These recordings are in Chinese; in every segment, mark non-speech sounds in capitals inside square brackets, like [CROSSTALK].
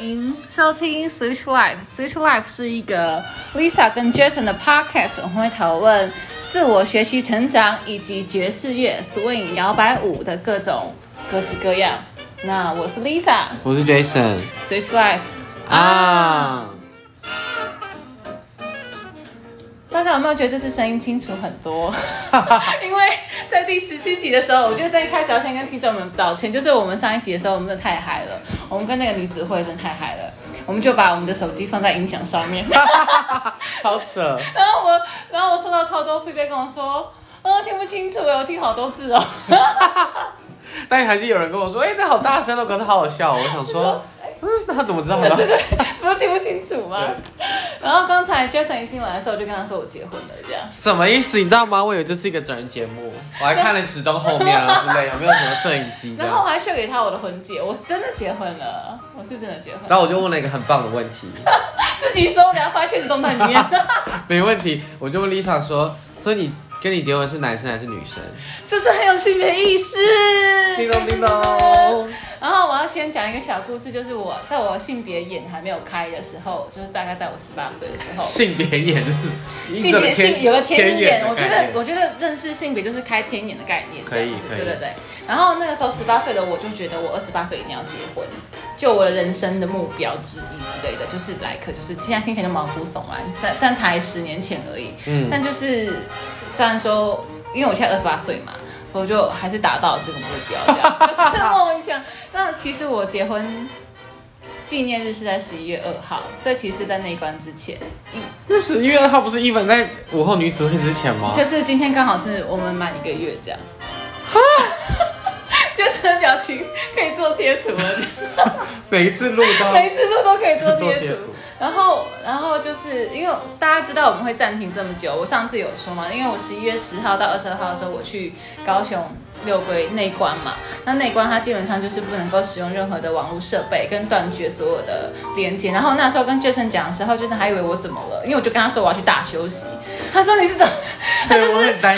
迎收听 Switch Life。Switch Life 是一个 Lisa 跟 Jason 的 podcast，我们会讨论自我学习、成长以及爵士乐、swing、摇摆舞的各种各式各样。那我是 Lisa，我是 Jason Switch Life 啊，大家有没有觉得这次声音清楚很多？[LAUGHS] 因为在第十七集的时候，我觉得在一开始要先跟听众们道歉，就是我们上一集的时候，我们真的太嗨了，我们跟那个女子会真的太嗨了，我们就把我们的手机放在音响上面，[LAUGHS] 超扯，然后我，然后我收到超多 feedback 跟我说，哦，听不清楚，我听好多次哦。[LAUGHS] 但还是有人跟我说，哎、这好大声哦，可是好好笑哦。我想说，嗯，[LAUGHS] 那他怎么知道很大声？不是听不清楚吗？然后刚才 Jason 一进来的时候，我就跟他说我结婚了，这样。什么意思？你知道吗？我以为这是一个整人节目，我还看了时钟后面啊之类，有没有什么摄影机？然后我还秀给他我的婚戒，我是真的结婚了，我是真的结婚。然后我就问了一个很棒的问题，[LAUGHS] 自己说，我等下发现实动态里面，[LAUGHS] 没问题，我就问 Lisa 说，所以你跟你结婚是男生还是女生？是不是很有性别意识？然后我要先讲一个小故事，就是我在我性别眼还没有开的时候，就是大概在我十八岁的时候，性别眼是性别性有个天眼，我觉得我觉觉得认识性别就是开天眼的概念，可以这样子对对对。然后那个时候十八岁的我就觉得我二十八岁一定要结婚，就我的人生的目标之一之类的，就是来可就是现在听起来就毛骨悚然，但但才十年前而已，嗯。但就是虽然说因为我现在二十八岁嘛。我就还是达到这个目标，这样 [LAUGHS] 就是梦想。那其实我结婚纪念日是在十一月二号，所以其实，在那一关之前，那十一月二号不是一本在午后女子会之前吗？就是今天刚好是我们满一个月这样。就是表情可以做贴图了，[LAUGHS] 每一次录都 [LAUGHS] 每一次录都可以做贴图。然后，然后就是因为大家知道我们会暂停这么久，我上次有说嘛，因为我十一月十号到二十二号的时候，我去高雄六龟内关嘛，那内关它基本上就是不能够使用任何的网络设备，跟断绝所有的连接。然后那时候跟 Jason 讲的时候，Jason 还以为我怎么了，因为我就跟他说我要去大休息，他说你是怎么？[LAUGHS] 他就是很担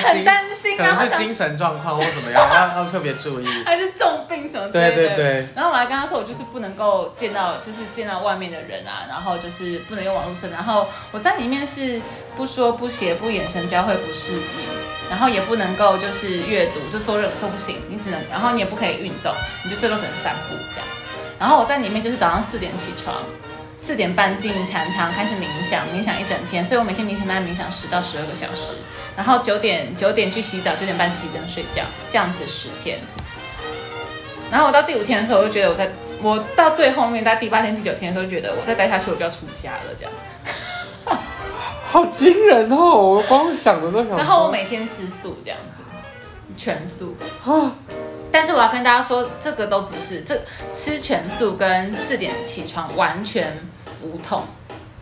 心，可能是精神状况或怎么样，要要特别注意。还是重病什么之类的。对对对然后我还跟他说，我就是不能够见到，就是见到外面的人啊，然后就是不能用网络设备，然后我在里面是不说不写不眼神交汇不适应，然后也不能够就是阅读，就做任何都不行，你只能，然后你也不可以运动，你就最多只能散步这样。然后我在里面就是早上四点起床。四点半进禅堂开始冥想，冥想一整天，所以我每天冥想大概冥想十到十二个小时，然后九点九点去洗澡，九点半熄灯睡觉，这样子十天。然后我到第五天的时候，我就觉得我在，我到最后面，在第八天、第九天的时候，就觉得我再待下去我就要出家了这样。[LAUGHS] 好惊人哦！我光想着都想。然后我每天吃素这样子，全素。啊，但是我要跟大家说，这个都不是，这吃全素跟四点起床完全无痛。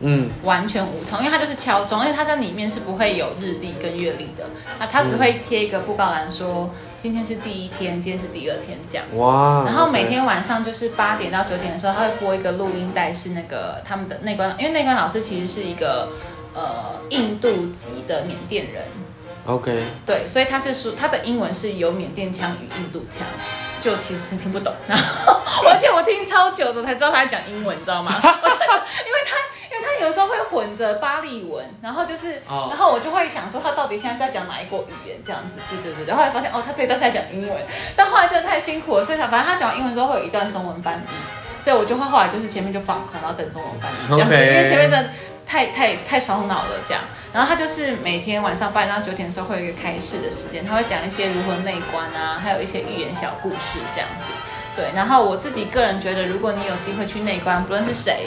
嗯，完全无痛，因为它就是敲钟，而且它在里面是不会有日历跟月历的，那它只会贴一个布告栏说今天是第一天，今天是第二天这样。哇！然后每天晚上就是八点到九点的时候，他会播一个录音带，是那个他们的内观，因为内观老师其实是一个呃印度籍的缅甸人，OK，对，所以他是说他的英文是有缅甸腔与印度腔，就其实听不懂。然后 [LAUGHS] 而且我听超久的才知道他在讲英文，你知道吗？[LAUGHS] 因为他因为他有时候会混着巴利文，然后就是，哦然后我就会想说他到底现在是在讲哪一国语言这样子？对对对对。后来发现哦，他这一段是在讲英文，但后来真的太辛苦了，所以他反正他讲完英文之后会有一段中文翻译。所以我就会后来就是前面就放空，然后等中文翻译这样子因为前面真的太太太烧脑了这样。然后他就是每天晚上八点到九点的时候会有一个开市的时间，他会讲一些如何内观啊，还有一些寓言小故事这样子。对，然后我自己个人觉得，如果你有机会去内观，不论是谁，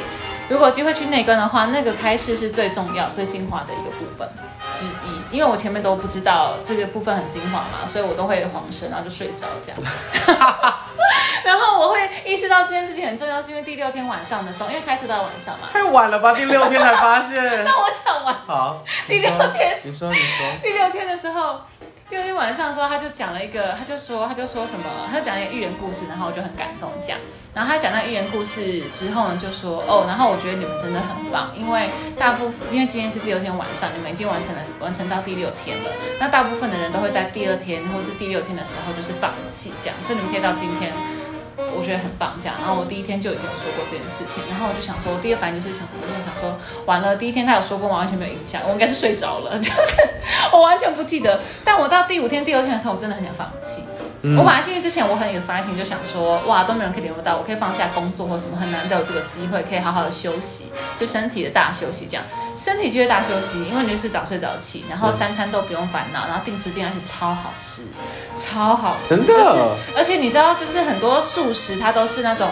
如果有机会去内观的话，那个开市是最重要、最精华的一个部分之一。因为我前面都不知道这个部分很精华嘛，所以我都会晃神，然后就睡着这样。[LAUGHS] [LAUGHS] 然后我会意识到这件事情很重要，是因为第六天晚上的时候，因为开始到晚上嘛。太晚了吧？第六天才发现。[LAUGHS] 那我讲完。好，第六天你说，你说，第六天的时候，第二天晚上的时候，他就讲了一个，他就说，他就说什么，他就讲一个寓言故事，然后我就很感动讲。然后他讲那寓言故事之后呢，就说哦，然后我觉得你们真的很棒，因为大部分因为今天是第六天晚上，你们已经完成了完成到第六天了。那大部分的人都会在第二天或是第六天的时候就是放弃这样，所以你们可以到今天我觉得很棒这样。然后我第一天就已经有说过这件事情，然后我就想说，我第一个反应就是想，我就想说，完了，第一天他有说过吗？完全没有印象，我应该是睡着了，[LAUGHS] 就是我完全不记得。但我到第五天、第二天的时候，我真的很想放弃。我本来进去之前，我很 exciting，就想说，哇，都没有人可以联络到我，可以放下工作或什么，很难得有这个机会，可以好好的休息，就身体的大休息这样。身体就会大休息，因为你就是早睡早起，然后三餐都不用烦恼，然后定时定量，是超好吃，超好吃，真的就是而且你知道，就是很多素食它都是那种。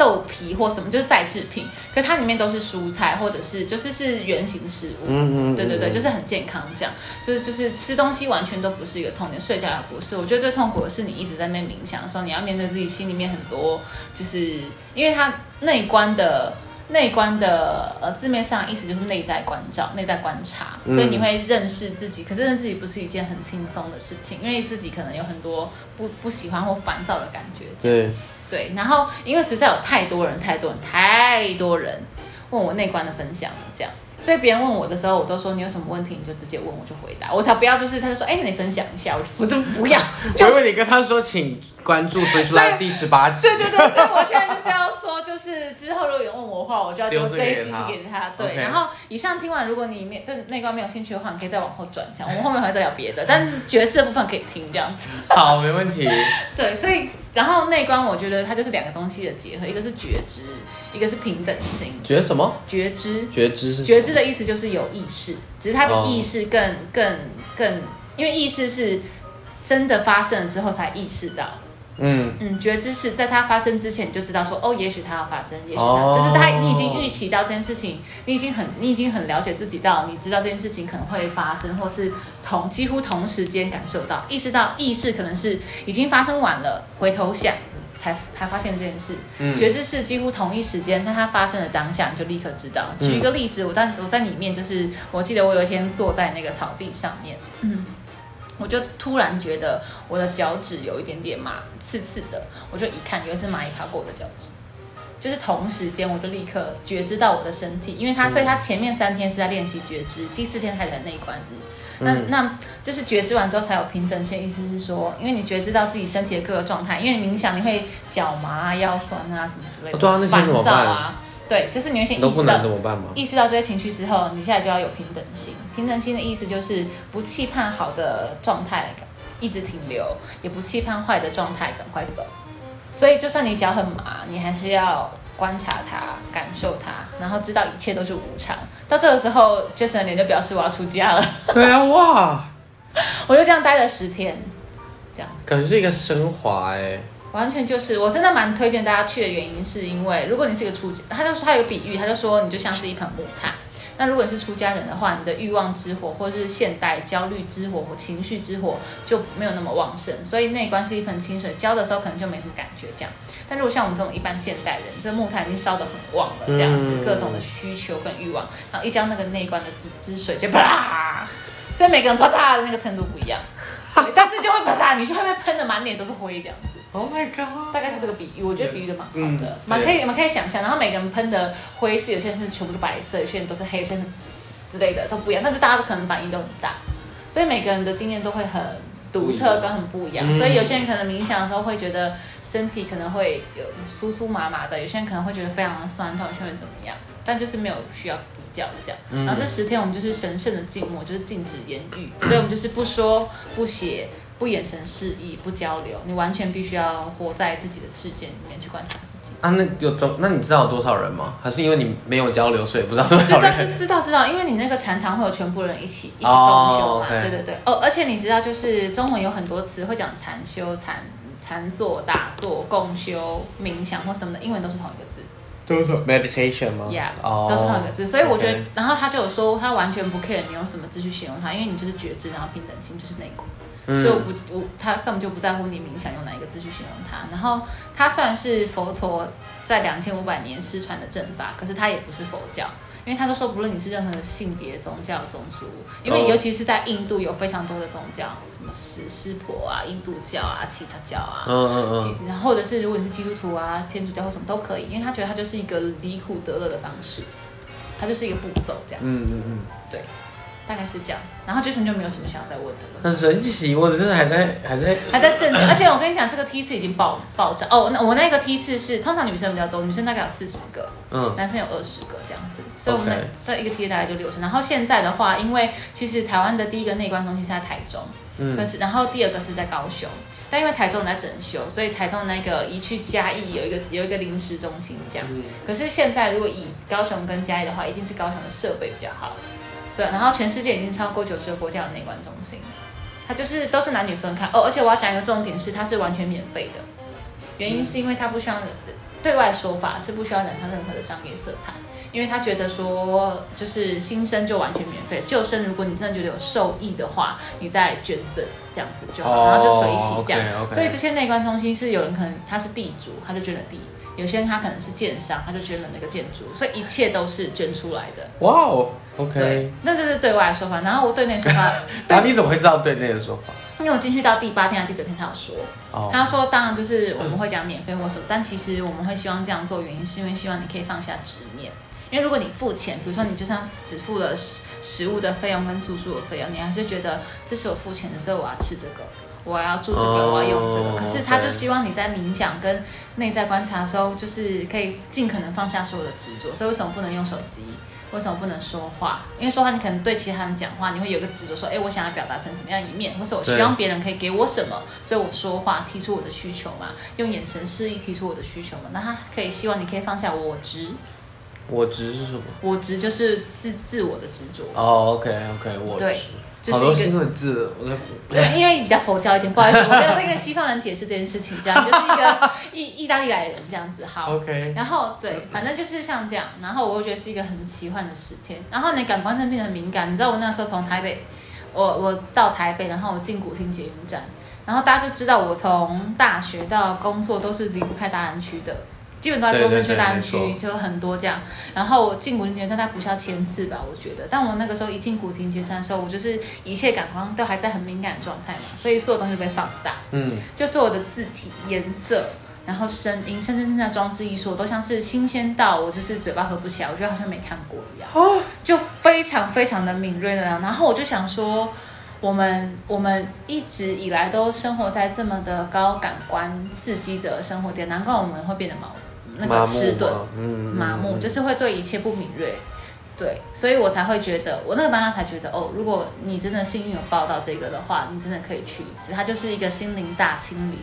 豆皮或什么就是再制品，可它里面都是蔬菜或者是就是是原型食物，嗯嗯，对对对，就是很健康，这样就是就是吃东西完全都不是一个痛点，睡觉也不是。我觉得最痛苦的是你一直在那边冥想的时候，你要面对自己心里面很多，就是因为它内观的内观的呃字面上意思就是内在关照、内在观察，嗯所以你会认识自己。可是认识自己不是一件很轻松的事情，因为自己可能有很多不不喜欢或烦躁的感觉。对，对，然后因为实在有太多人、太多人、太多人问我内观的分享了，这样，所以别人问我的时候，我都说你有什么问题你就直接问，我就回答，我才不要就是他就说哎，那你分享一下，我就我就不要，[LAUGHS] 就我以为你跟他说，请关注《随出来》第十八集。对对对，所以我现在就是要说，就是之后如果有人问我的话，我就要丢丢这这一集给他。对然后以上听完，如果你没对内观没有兴趣的话，你可以再往后转讲，我们后面还会再聊别的，但是爵士的部分可以听这样子。好，没问题。[LAUGHS] 对，所以然后内观，我觉得它就是两个东西的结合，一个是觉知，一个是平等心。觉什么？觉知，觉知是觉知的意思就是有意识，只是它比哦意识更、更更，因为意识是真的发生了之后才意识到。嗯，嗯，觉知是在它发生之前，你就知道说，哦，也许它要发生，也许它、哦就是它，你已经预期到这件事情，你已经很，你已经很了解自己到，你知道这件事情可能会发生，或是同几乎同时间感受到，意识到意识可能是已经发生完了，回头想才才发现这件事。嗯觉知是几乎同一时间，在它发生的当下，你就立刻知道。举一个例子，我在我在里面，就是我记得我有一天坐在那个草地上面，嗯。我就突然觉得我的脚趾有一点点麻，刺刺的。我就一看，有一只蚂蚁爬过我的脚趾，就是同时间我就立刻觉知到我的身体，因为它，所以它前面三天是在练习觉知，第四天开始内观日。那嗯那就是觉知完之后才有平等性，意思是说，因为你觉知到自己身体的各个状态，因为你冥想你会脚麻啊、腰酸啊什么之类的，哦对啊那些怎么烦躁办啊，对，就是你会先意识到怎么办吗？意识到这些情绪之后，你现在就要有平等心。平等心的意思就是不期盼好的状态一直停留，也不期盼坏的状态赶快走。所以，就算你脚很麻，你还是要观察它、感受它，然后知道一切都是无常。到这个时候，Jason 的脸就表示我要出家了。对啊，哇，[LAUGHS] 我就这样待了十天，这样子。感觉是一个升华哎。完全就是，我真的蛮推荐大家去的原因，是因为如果你是一个出家，他就说他有比喻，他就说你就像是一盆木炭。那如果你是出家人的话，你的欲望之火，或者是现代焦虑之火或情绪之火就没有那么旺盛，所以内观是一盆清水，浇的时候可能就没什么感觉这样。但如果像我们这种一般现代人，这木炭已经烧得很旺了，这样子、各种的需求跟欲望，然后一浇那个内观的汁汁水就啪，所以每个人啪嚓的那个程度不一样，但是就会啪嚓，你去外面喷的满脸都是灰这样子。Oh my god！大概是这个比喻，我觉得比喻的蛮好嗯的，蛮、可以，蛮可以想象。然后每个人喷的灰是，有些人是全部都白色，有些人都是黑，有些人是之类的，都不一样。但是大家都可能反应都很大，所以每个人的经验都会很独特跟很不一样。嗯所以有些人可能冥想的时候会觉得身体可能会有酥酥麻麻的，有些人可能会觉得非常的酸痛，有些人怎么样，但就是没有需要比较的这样。嗯然后这十天我们就是神圣的静默，就是禁止言语，所以我们就是不说不写。不眼神示意，不交流，你完全必须要活在自己的世界里面去观察自己。啊，那有多？那你知道有多少人吗？还是因为你没有交流，所以不知道多知道少人？知知道知道，因为你那个禅堂会有全部人一起一起共哦修嘛对对对。哦，而且你知道，就是中文有很多词会讲禅修、禅禅坐、打坐、共修、冥想或什么的，英文都是同一个字。都是 meditation 吗 Yeah，、哦，都是同一个字，所以我觉得然后他就有说，他完全不 care 你用什么字去形容它，因为你就是觉知，然后平等心就是内观，嗯所以我不我他根本就不在乎你冥想用哪一个字去形容它。然后它算是佛陀在两千五百年失传的正法，可是它也不是佛教。因为他都说，不论你是任何的性别、宗教、种族，因为哦尤其是在印度有非常多的宗教，什么湿湿婆啊、印度教啊、其他教啊，嗯嗯嗯，然后或者是如果你是基督徒啊、天主教或什么都可以，因为他觉得他就是一个离苦得乐的方式，他就是一个步骤这样。嗯嗯嗯，大概是这样。然后 Jason 就没有什么想要再问的了。很神奇，我只是还在还在还在震惊，而且我跟你讲，这个梯次已经爆爆炸哦。那我那个梯次是通常女生比较多，女生大概有四十个，嗯男生有二十个这样子，所以我们这一个梯大概就六十。然后现在的话，因为其实台湾的第一个内观中心是在台中，嗯可是然后第二个是在高雄，但因为台中人在整修，所以台中那个移去嘉义有一个有一个临时中心这样。嗯可是现在如果以高雄跟嘉义的话，一定是高雄的设备比较好，所以然后全世界已经超过九十个国家有内观中心，它就是都是男女分开哦。而且我要讲一个重点是，它是完全免费的，原因是因为它不需要对外说法是不需要染上任何的商业色彩。因为他觉得说，就是新生就完全免费，旧生如果你真的觉得有受益的话，你再捐赠这样子就好，哦然后就随喜这样。所以这些内观中心是有人可能他是地主，他就捐了地；有些人他可能是建商，他就捐了那个建筑，所以一切都是捐出来的。哇哦对，OK，，那这是对外的说法。然后我对内说法，[LAUGHS] 然后你怎么会知道对内的说法？因为我进去到第八天还是第九天，他有说，哦，他说当然就是我们会讲免费或什么，但其实我们会希望这样做，原因是因为希望你可以放下执念。因为如果你付钱，比如说你就算只付了食食物的费用跟住宿的费用，你还是觉得这是我付钱的，所以我要吃这个，我要住这个，哦我要用这个。可是他就希望你在冥想跟内在观察的时候，就是可以尽可能放下所有的执着。所以为什么不能用手机？为什么不能说话？因为说话你可能对其他人讲话，你会有个执着，说，哎，我想要表达成什么样一面，或是我希望别人可以给我什么，所以我说话提出我的需求嘛，用眼神示意提出我的需求嘛。那他可以希望你可以放下我执，我执是什么？我执就是自自我的执着。哦，OK，OK，我对执，就是一个字，我在对，因为比较佛教一点，[LAUGHS] 不好意思，我没有在跟西方人解释这件事情，这 [LAUGHS] 样就是一个意意大利来人这样子。好，OK，然后对，反正就是像这样，然后我又觉得是一个很奇幻的时间，然后你感官上变得很敏感。你知道我那时候从台北，我我到台北，然后我进古亭捷运站，然后大家就知道我从大学到工作都是离不开大安区的。基本都在中正区、对对对大安区，就很多这样。然后我进古亭捷运站，大概不下千次吧，我觉得。但我那个时候一进古亭捷运站的时候，我就是一切感官都还在很敏感的状态嘛，所以所有东西被放大。嗯，就是我的字体、颜色，然后声音，甚至现在装置艺术，我都像是新鲜到我就是嘴巴合不起来，我觉得好像没看过一样，哦，就非常非常的敏锐的。然后我就想说，我们我们一直以来都生活在这么的高感官刺激的生活点，难怪我们会变得毛那个迟钝。嗯，麻木，就是会对一切不敏锐。对，所以我才会觉得，我那个当下才觉得，哦，如果你真的幸运有报到这个的话，你真的可以去一次。它就是一个心灵大清理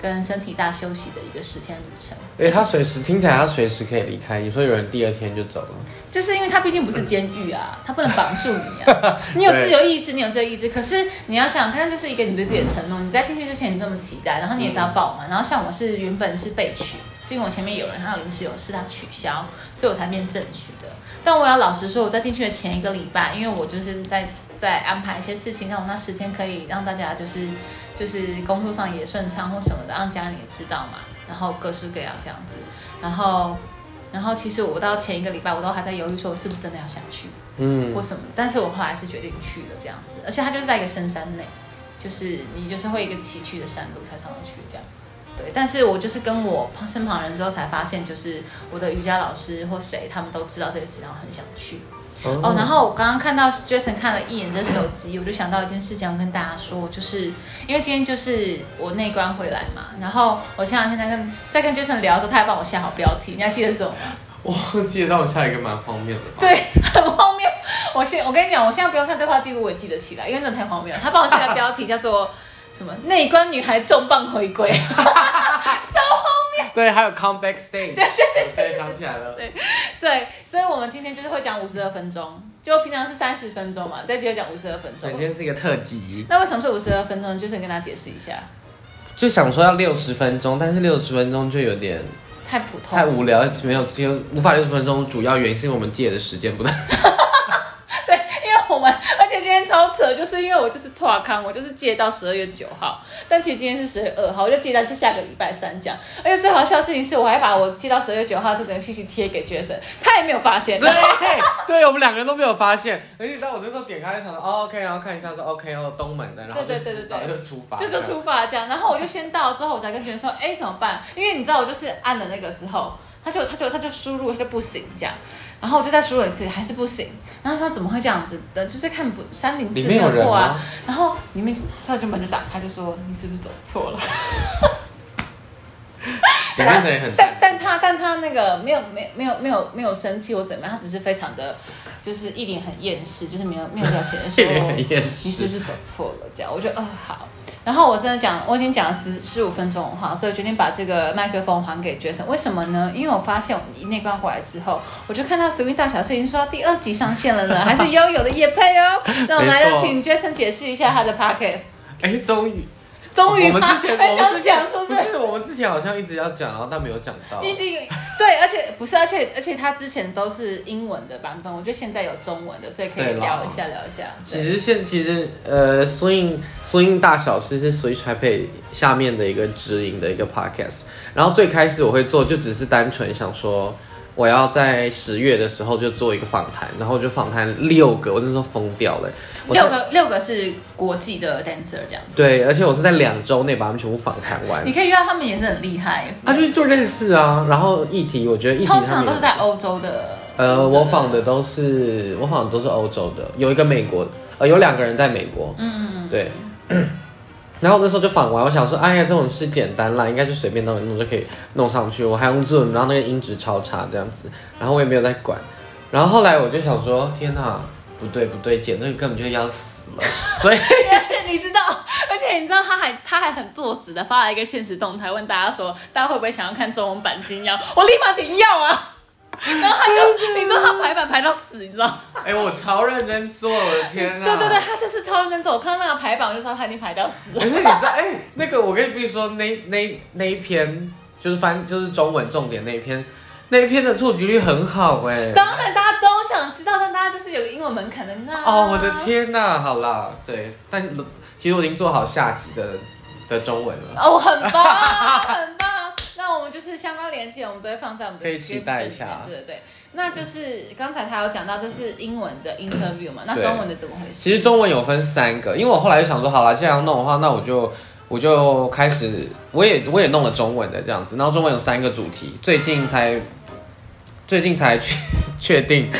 跟身体大休息的一个十天旅程。因为他随时听起来他随时可以离开。你说有人第二天就走了，就是因为他毕竟不是监狱啊，他不能绑住你啊。[LAUGHS] 你有自由意志，你有自由意志，可是你要想想看，这是一个你对自己的承诺。你在进去之前，你这么期待，然后你也是要报嘛。然后像我是原本是被取，是因为我前面有人他有临时有事，他取消，所以我才变正取的。但我要老实说，我在进去的前一个礼拜，因为我就是在在安排一些事情，让我那十天可以让大家就是就是工作上也顺畅或什么的，让家人也知道嘛。然后各式各样这样子，然后然后其实我到前一个礼拜，我都还在犹豫，说我是不是真的要想去。嗯或，什么，但是我后来是决定去了这样子，而且它就是在一个深山内，就是你就是会一个崎岖的山路才上得去这样。对，但是我就是跟我旁身旁人之后才发现，就是我的瑜伽老师或谁，他们都知道这个事，然后很想去。哦，然后我刚刚看到 Jason 看了一眼这手机，我就想到一件事情要跟大家说，就是因为今天就是我内观回来嘛，然后我前两天在跟在跟 Jason 聊的时候，他还帮我下好标题，你还记得是什么吗？我忘记了，但我下一个蛮荒谬的。对，[LAUGHS] 很荒谬。我现我跟你讲，我现在不用看对话记录，我也记得起来，因为真的太荒谬了。他帮我下的标题叫做什么“内观女孩重磅回归”，[LAUGHS] 对，还有 comeback stage，对对对，想起来了。对对，所以我们今天就是会讲五十二分钟，就平常是三十分钟嘛，这集就讲五十二分钟对，。今天是一个特辑，那为什么是五十二分钟呢？就是跟大家解释一下，就想说要六十分钟，但是六十分钟就有点太普通，太无聊，没有只有无法六十分钟，主要原因是因为我们借的时间不太。[LAUGHS] [LAUGHS] 而且今天超扯，就是因为我就是拓康，我就是借到十二月九号，但其实今天是十月二号，我就借到是下个礼拜三这样。而且最好笑的事情是我还把我借到十二月九号这整个信息贴给 Jason，他也没有发现。对，对我们两个人都没有发现，而且当我那时候点开，想说哦 OK，然后看一下说 OK 哦东门的，然后对对对对对然后就出发，这就出发这样，然后我就先到，之后我才跟学生说，哎，怎么办？因为你知道，我就是按了那个之后，他就他就他就输入他就不行这样，然后我就再输入一次还是不行，然后他说怎么会这样子的？就是看不三零四没有错啊，然后里面突然就门就打开，就说你是不是走错了？[LAUGHS] 里面的人很但但他但他那个没有没有没有没有没有生气或怎么样，他只是非常的，就是一脸很厌世，就是没有没有表情的说一脸厌世你是不是走错了？这样，我觉得呃好。然后我真的讲，我已经讲了十十五分钟的话，所以决定把这个麦克风还给 Jason。为什么呢？因为我发现我一内观回来之后，我就看到 Swing 大小事已经说到第二集上线了呢，还是悠悠的夜配哦。[LAUGHS] 那我们来请 Jason 解释一下他的 Podcast。哎，终于，终于吗？我们之前很想我们之前讲，是不不是？是我们之前好像一直要讲，然后但没有讲到。一定对，而且不是，而且而且他之前都是英文的版本，我觉得现在有中文的，所以可以聊一下聊一下。其实现其实呃，swing swing 大小事是 Switch Taipei 下面的一个直营的一个 podcast。然后最开始我会做，就只是单纯想说，我要在十月的时候就做一个访谈，然后就访谈六个，我那时候疯掉了。六个六个是国际的 dancer 这样子，对，而且我是在两周内把他们全部访谈完你。可以约到他们也是很厉害。他就是做认识啊，然后议题，我觉得议题通常都是在欧洲的。呃，我访的都是我访的都是欧洲的，有一个美国，呃，有两个人在美国，嗯，对。然后那时候就访完，我想说，哎呀，这种事简单啦，应该是随便弄一弄就可以弄上去。我还用 Zoom，然后那个音质超差这样子，然后我也没有在管。然后后来我就想说，天哪，不对不对，剪这个根本就要死了。所以而且你知道，而且你知道，他还他还很作死的发了一个现实动态，问大家说，大家会不会想要看中文版金腰？我立马点要啊！[LAUGHS] 然后他就，你知道他排版排到死，你知道？哎，我超认真做，我的天哪！对对对，他就是超认真做。我看到那个排版，我就知道他已经排到死了可。是你知道，哎、那个我跟你必须说，那那那一篇就是翻就是中文重点那一篇，那一篇的触及率很好哎、当然大家都想知道，但大家就是有个英文门槛的那。哦，我的！天呐，好啦，对，但其实我已经做好下集的的中文了，哦，很棒，很棒。那我们就是相关连接，我们都会放在我们的可以期待一下对对对，那就是刚才他有讲到，这是英文的 interview 嘛？那中文的怎么回事？其实中文有分三个，因为我后来就想说，好了，既然要弄的话，那我就我就开始，我也我也弄了中文的这样子，然后中文有三个主题，最近才最近才确 [LAUGHS] 确定，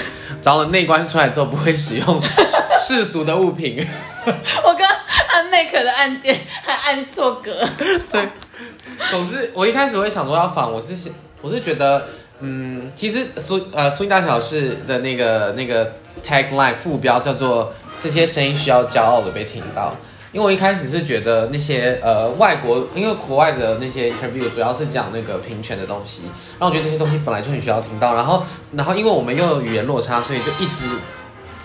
找了内关出来之后不会使用 [LAUGHS] 世俗的物品。[LAUGHS] 我刚按 make 的按键还按错格。对，[LAUGHS] 总之我一开始会想说要仿，我是我是觉得，嗯，其实苏呃苏音大小事的那个那个 tagline 副标叫做这些声音需要骄傲的被听到。因为我一开始是觉得那些呃外国，因为国外的那些 interview 主要是讲那个平权的东西，然后我觉得这些东西本来就很需要听到，然后然后因为我们又有语言落差，所以就一直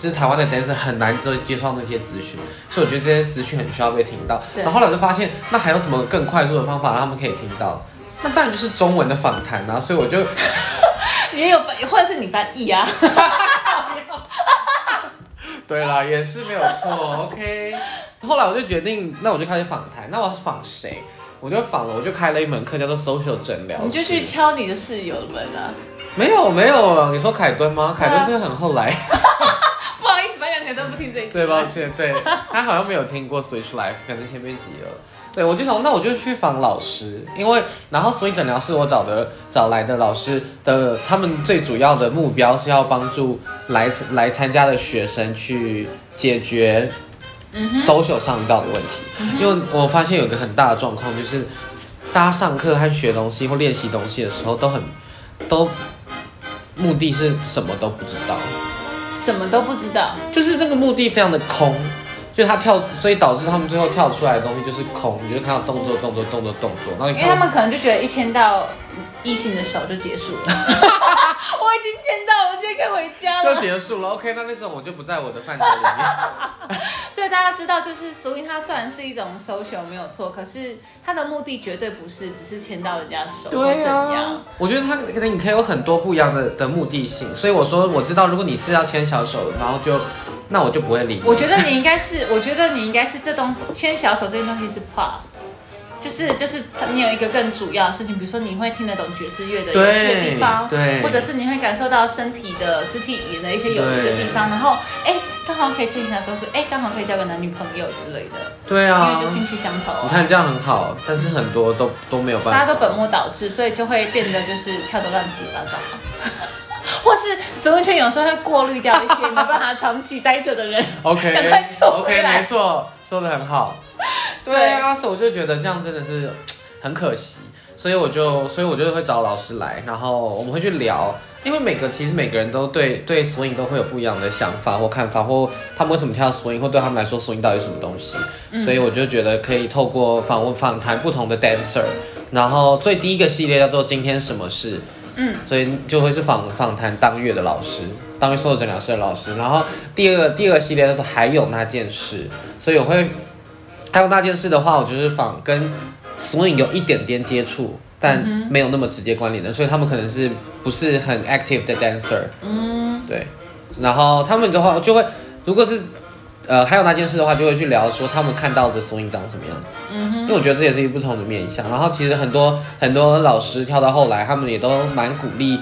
就是台湾的 dancer 很难接接受那些资讯，所以我觉得这些资讯很需要被听到。对然后后来我就发现，那还有什么更快速的方法让他们可以听到？那当然就是中文的访谈啊，所以我就 [LAUGHS] [LAUGHS] 也有翻，或者是你翻译啊？[LAUGHS] 对啦，也是没有错。OK，后来我就决定，那我就开始访谈。那我要访谁？我就访了，我就开了一门课叫做 social 诊疗。你就去敲你的室友的门啊！没有没有，你说凯敦吗？凯敦是很后来。都不听这一集。对，抱歉，对他好像没有听过 Switch Life，可能前面集有。对，我就想，那我就去访老师，因为然后 Switch 诊疗是我找的找来的老师的，他们最主要的目标是要帮助来来参加的学生去解决 social 上遇到的问题。因为我发现有一个很大的状况，就是大家上课和学东西或练习东西的时候，都很都目的是什么都不知道。什么都不知道。就是这个目的非常的空，就是他跳，所以导致他们最后跳出来的东西就是空，你就看到动作、动作、动作、动作，然后因为他们可能就觉得一牵到异性的手就结束了。[LAUGHS] [LAUGHS] 我已经签到，我今天可以回家了就。结束了。OK，那那种我就不在我的范畴里面。[LAUGHS] 所以大家知道，就是所以它虽然是一种 social 没有错，可是它的目的绝对不是只是牵到人家手或怎样。我觉得他可能你可以有很多不一样的的目的性，所以我说我知道，如果你是要牵小手，然后就那我就不会理你。我觉得你应该是，我觉得你应该是这东西牵小手这件东西是 plus，就是就是你有一个更主要的事情，比如说你会听得懂爵士乐的有趣的地方，对对或者是你会感受到身体的肢体语言的一些有趣的地方，然后哎，刚好可以牵一下手指，哎，刚好可以交个男女朋友之类的，对啊因为就，兴趣相投、啊。你看这样很好，但是很多都都没有办法，大家都本末倒置，所以就会变得就是跳得乱七八糟。[LAUGHS] 或是 swing 圈有时候会过滤掉一些没办法长期待着的人。[LAUGHS] OK 赶快就回 OK，来没错，说的很好。[LAUGHS] 对啊，所以我就觉得这样真的是很可惜，所以我就所以我就会找老师来，然后我们会去聊，因为每个其实每个人都对对 swing 都会有不一样的想法或看法，或他们为什么跳 swing，或对他们来说 swing 到底是什么东西，所以我就觉得可以透过访问访谈不同的 dancer，然后最第一个系列叫做今天什么事。嗯，所以就会是访访谈当月的老师，当月授课诊疗师的老师。然后第二个第二个系列叫做还有那件事，所以我会还有那件事的话，我就是仿跟 swing 有一点点接触，但没有那么直接关联的，所以他们可能是不是很 active 的 dancer。嗯，对。然后他们的话就会，如果是呃还有那件事的话，就会去聊说他们看到的 swing 长什么样子。嗯哼，因为我觉得这也是一个不同的面向。然后其实很多很多老师跳到后来，他们也都蛮鼓励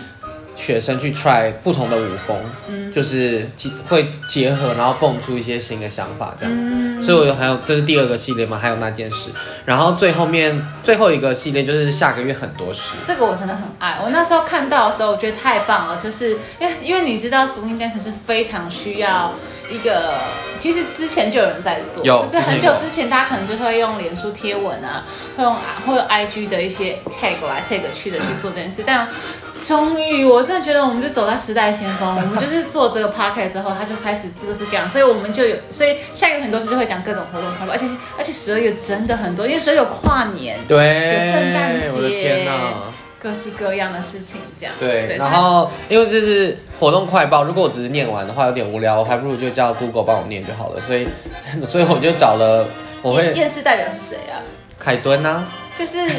学生去 try 不同的舞风，嗯，就是其会结合，然后蹦出一些新的想法这样子。所以我有还有这是第二个系列嘛，还有那件事。然后最后面最后一个系列就是下个月很多事。这个我真的很爱。我那时候看到的时候，我觉得太棒了，就是因为因为你知道 swing dance 是非常需要一个，其实之前就有人在做，就是很久之前大家可能就会用脸书贴文啊，会用会有 IG 的一些 tag 来 tag 去的去做这件事，但终于我真的觉得我们就走在时代先锋，我们就是做这个 podcast 之后，他就开始这个是这样，所以我们就有，所以下一个很多事就会讲各种活动快乐，而且而且十二月真的很多，因为十二月有跨年，对，有圣诞节我的天哪！各式各样的事情这样。对，然后因为这是活动快报，如果我只是念完的话有点无聊，我还不如就叫 Google 帮我念就好了。所以，[LAUGHS] 所以我就找了，我会验视代表是谁啊？凯敦呐、就是，[LAUGHS] 你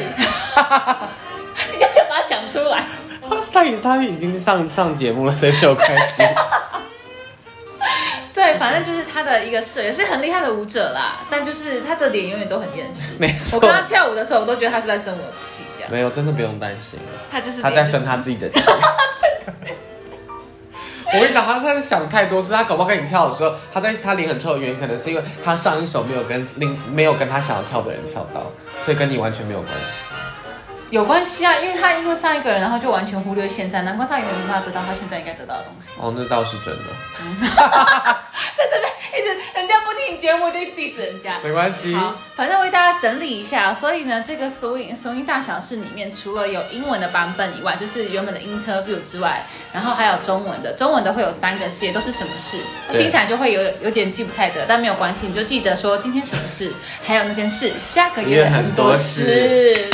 就想把它讲出来。[LAUGHS] 他已他已经上上节目了，所以没有关系。[LAUGHS] 对，反正就是他的一个社，也是很厉害的舞者啦。但就是他的脸永远都很厌世。[LAUGHS] 没错我跟他跳舞的时候，我都觉得他是在生我气，这样。没有，真的不用担心，他就是他在生他自己的气。我跟你讲，他在想太多，是他搞不好跟你跳的时候，他在他脸很臭的原因，可能是因为他上一首没有跟另没有跟他想要跳的人跳到，所以跟你完全没有关系。有关系啊，因为他因为上一个人，然后就完全忽略现在，难怪他永远没办法得到他现在应该得到的东西。哦，那倒是真的，[LAUGHS] 在这边一直人家不听你节目就 diss 人家。没关系。好，反正为大家整理一下，所以呢，这个 swing swing 大小事里面，除了有英文的版本以外，就是原本的 interview 之外，然后还有中文的，中文的会有三个系列，都是什么事？对听起来就会有有点记不太得，但没有关系，你就记得说今天什么事，还有那件事，下个月很多事。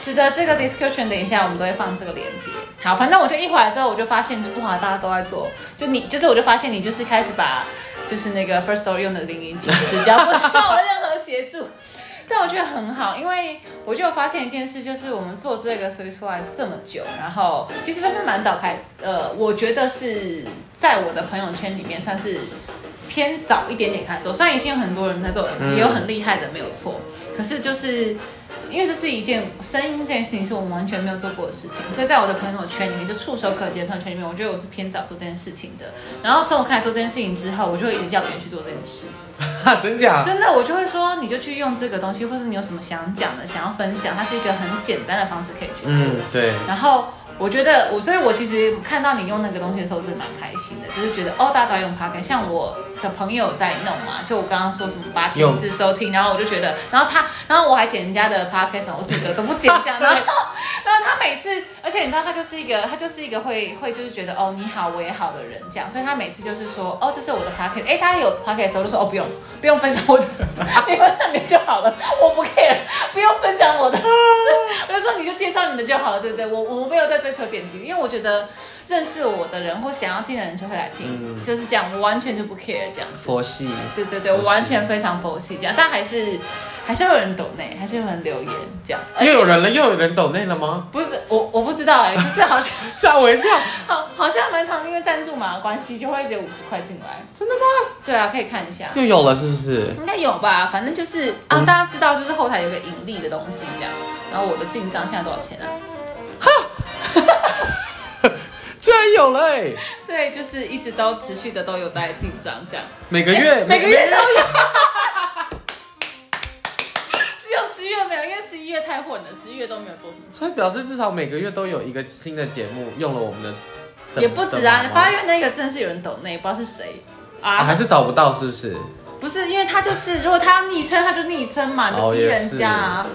是的，这个 discussion 等一下我们都会放这个链接。好，反正我就一回来之后，我就发现哇，大家都在做，就你就是我就发现你就是开始把就是那个 first story 用的淋漓尽致，只要不需要我任何协助。[LAUGHS] 但我觉得很好，因为我就发现一件事，就是我们做这个 Swiss Life 这么久，然后其实算是蛮早开，呃，我觉得是在我的朋友圈里面算是偏早一点点开做，虽然已经有很多人在做，也有很厉害的，没有错，可是就是。因为这是一件声音这件事情是我们完全没有做过的事情，所以在我的朋友圈里面，就触手可及的朋友圈里面，我觉得我是偏早做这件事情的。然后从我开始做这件事情之后，我就会一直叫别人去做这件事。真假？真的，我就会说，你就去用这个东西，或者你有什么想讲的、想要分享，它是一个很简单的方式可以去做。嗯，对。然后我觉得我，所以我其实看到你用那个东西的时候，真的蛮开心的，就是觉得哦，大家都在用 p o c a s t 像我的朋友在弄嘛，就我刚刚说什么八千次收听，然后我就觉得，然后他，然后我还剪人家的 podcast，我自己的都不剪这样，[LAUGHS] 然后，[LAUGHS] 然后他每次，而且你知道他就是一个，他就是一个会会就是觉得哦你好我也好的人这样，所以他每次就是说哦这是我的 podcast，哎他有 podcast 我就说哦不用不用分享我的，你分享你就好了，我不 care，不用分享我的，[LAUGHS] 我就说你就介绍你的就好了，对不对？我我没有在追求点击，因为我觉得认识我的人或想要听的人就会来听，嗯就是这样，我完全就不 care 这样。佛系，对对对，我完全非常佛系这样，但还是还是会有人抖内，还是会有人留言这样。[LAUGHS] 又有人了，又有人抖内了吗？不是我我不知道哎、就是好像 [LAUGHS] 吓我一跳！好好像蛮常因为赞助码的关系，就会直接五十块进来。真的吗？对啊，可以看一下。又有了是不是？应该有吧，反正就是啊，嗯大家知道就是后台有个盈利的东西这样，然后我的进账现在多少钱啊？[LAUGHS] 居然有了哎、对，就是一直都持续的都有在进账这样，每个月、每个月。都有，[LAUGHS] 只有十一月没有，因为十一月太混了，十一月都没有做什么事，所以表示至少每个月都有一个新的节目用了我们的，也不止啊等，八月那个真的是有人抖内，不知道是谁。啊，啊，还是找不到是不是？不是，因为他就是如果他要昵称，他就昵称嘛，你就哦逼人家。啊，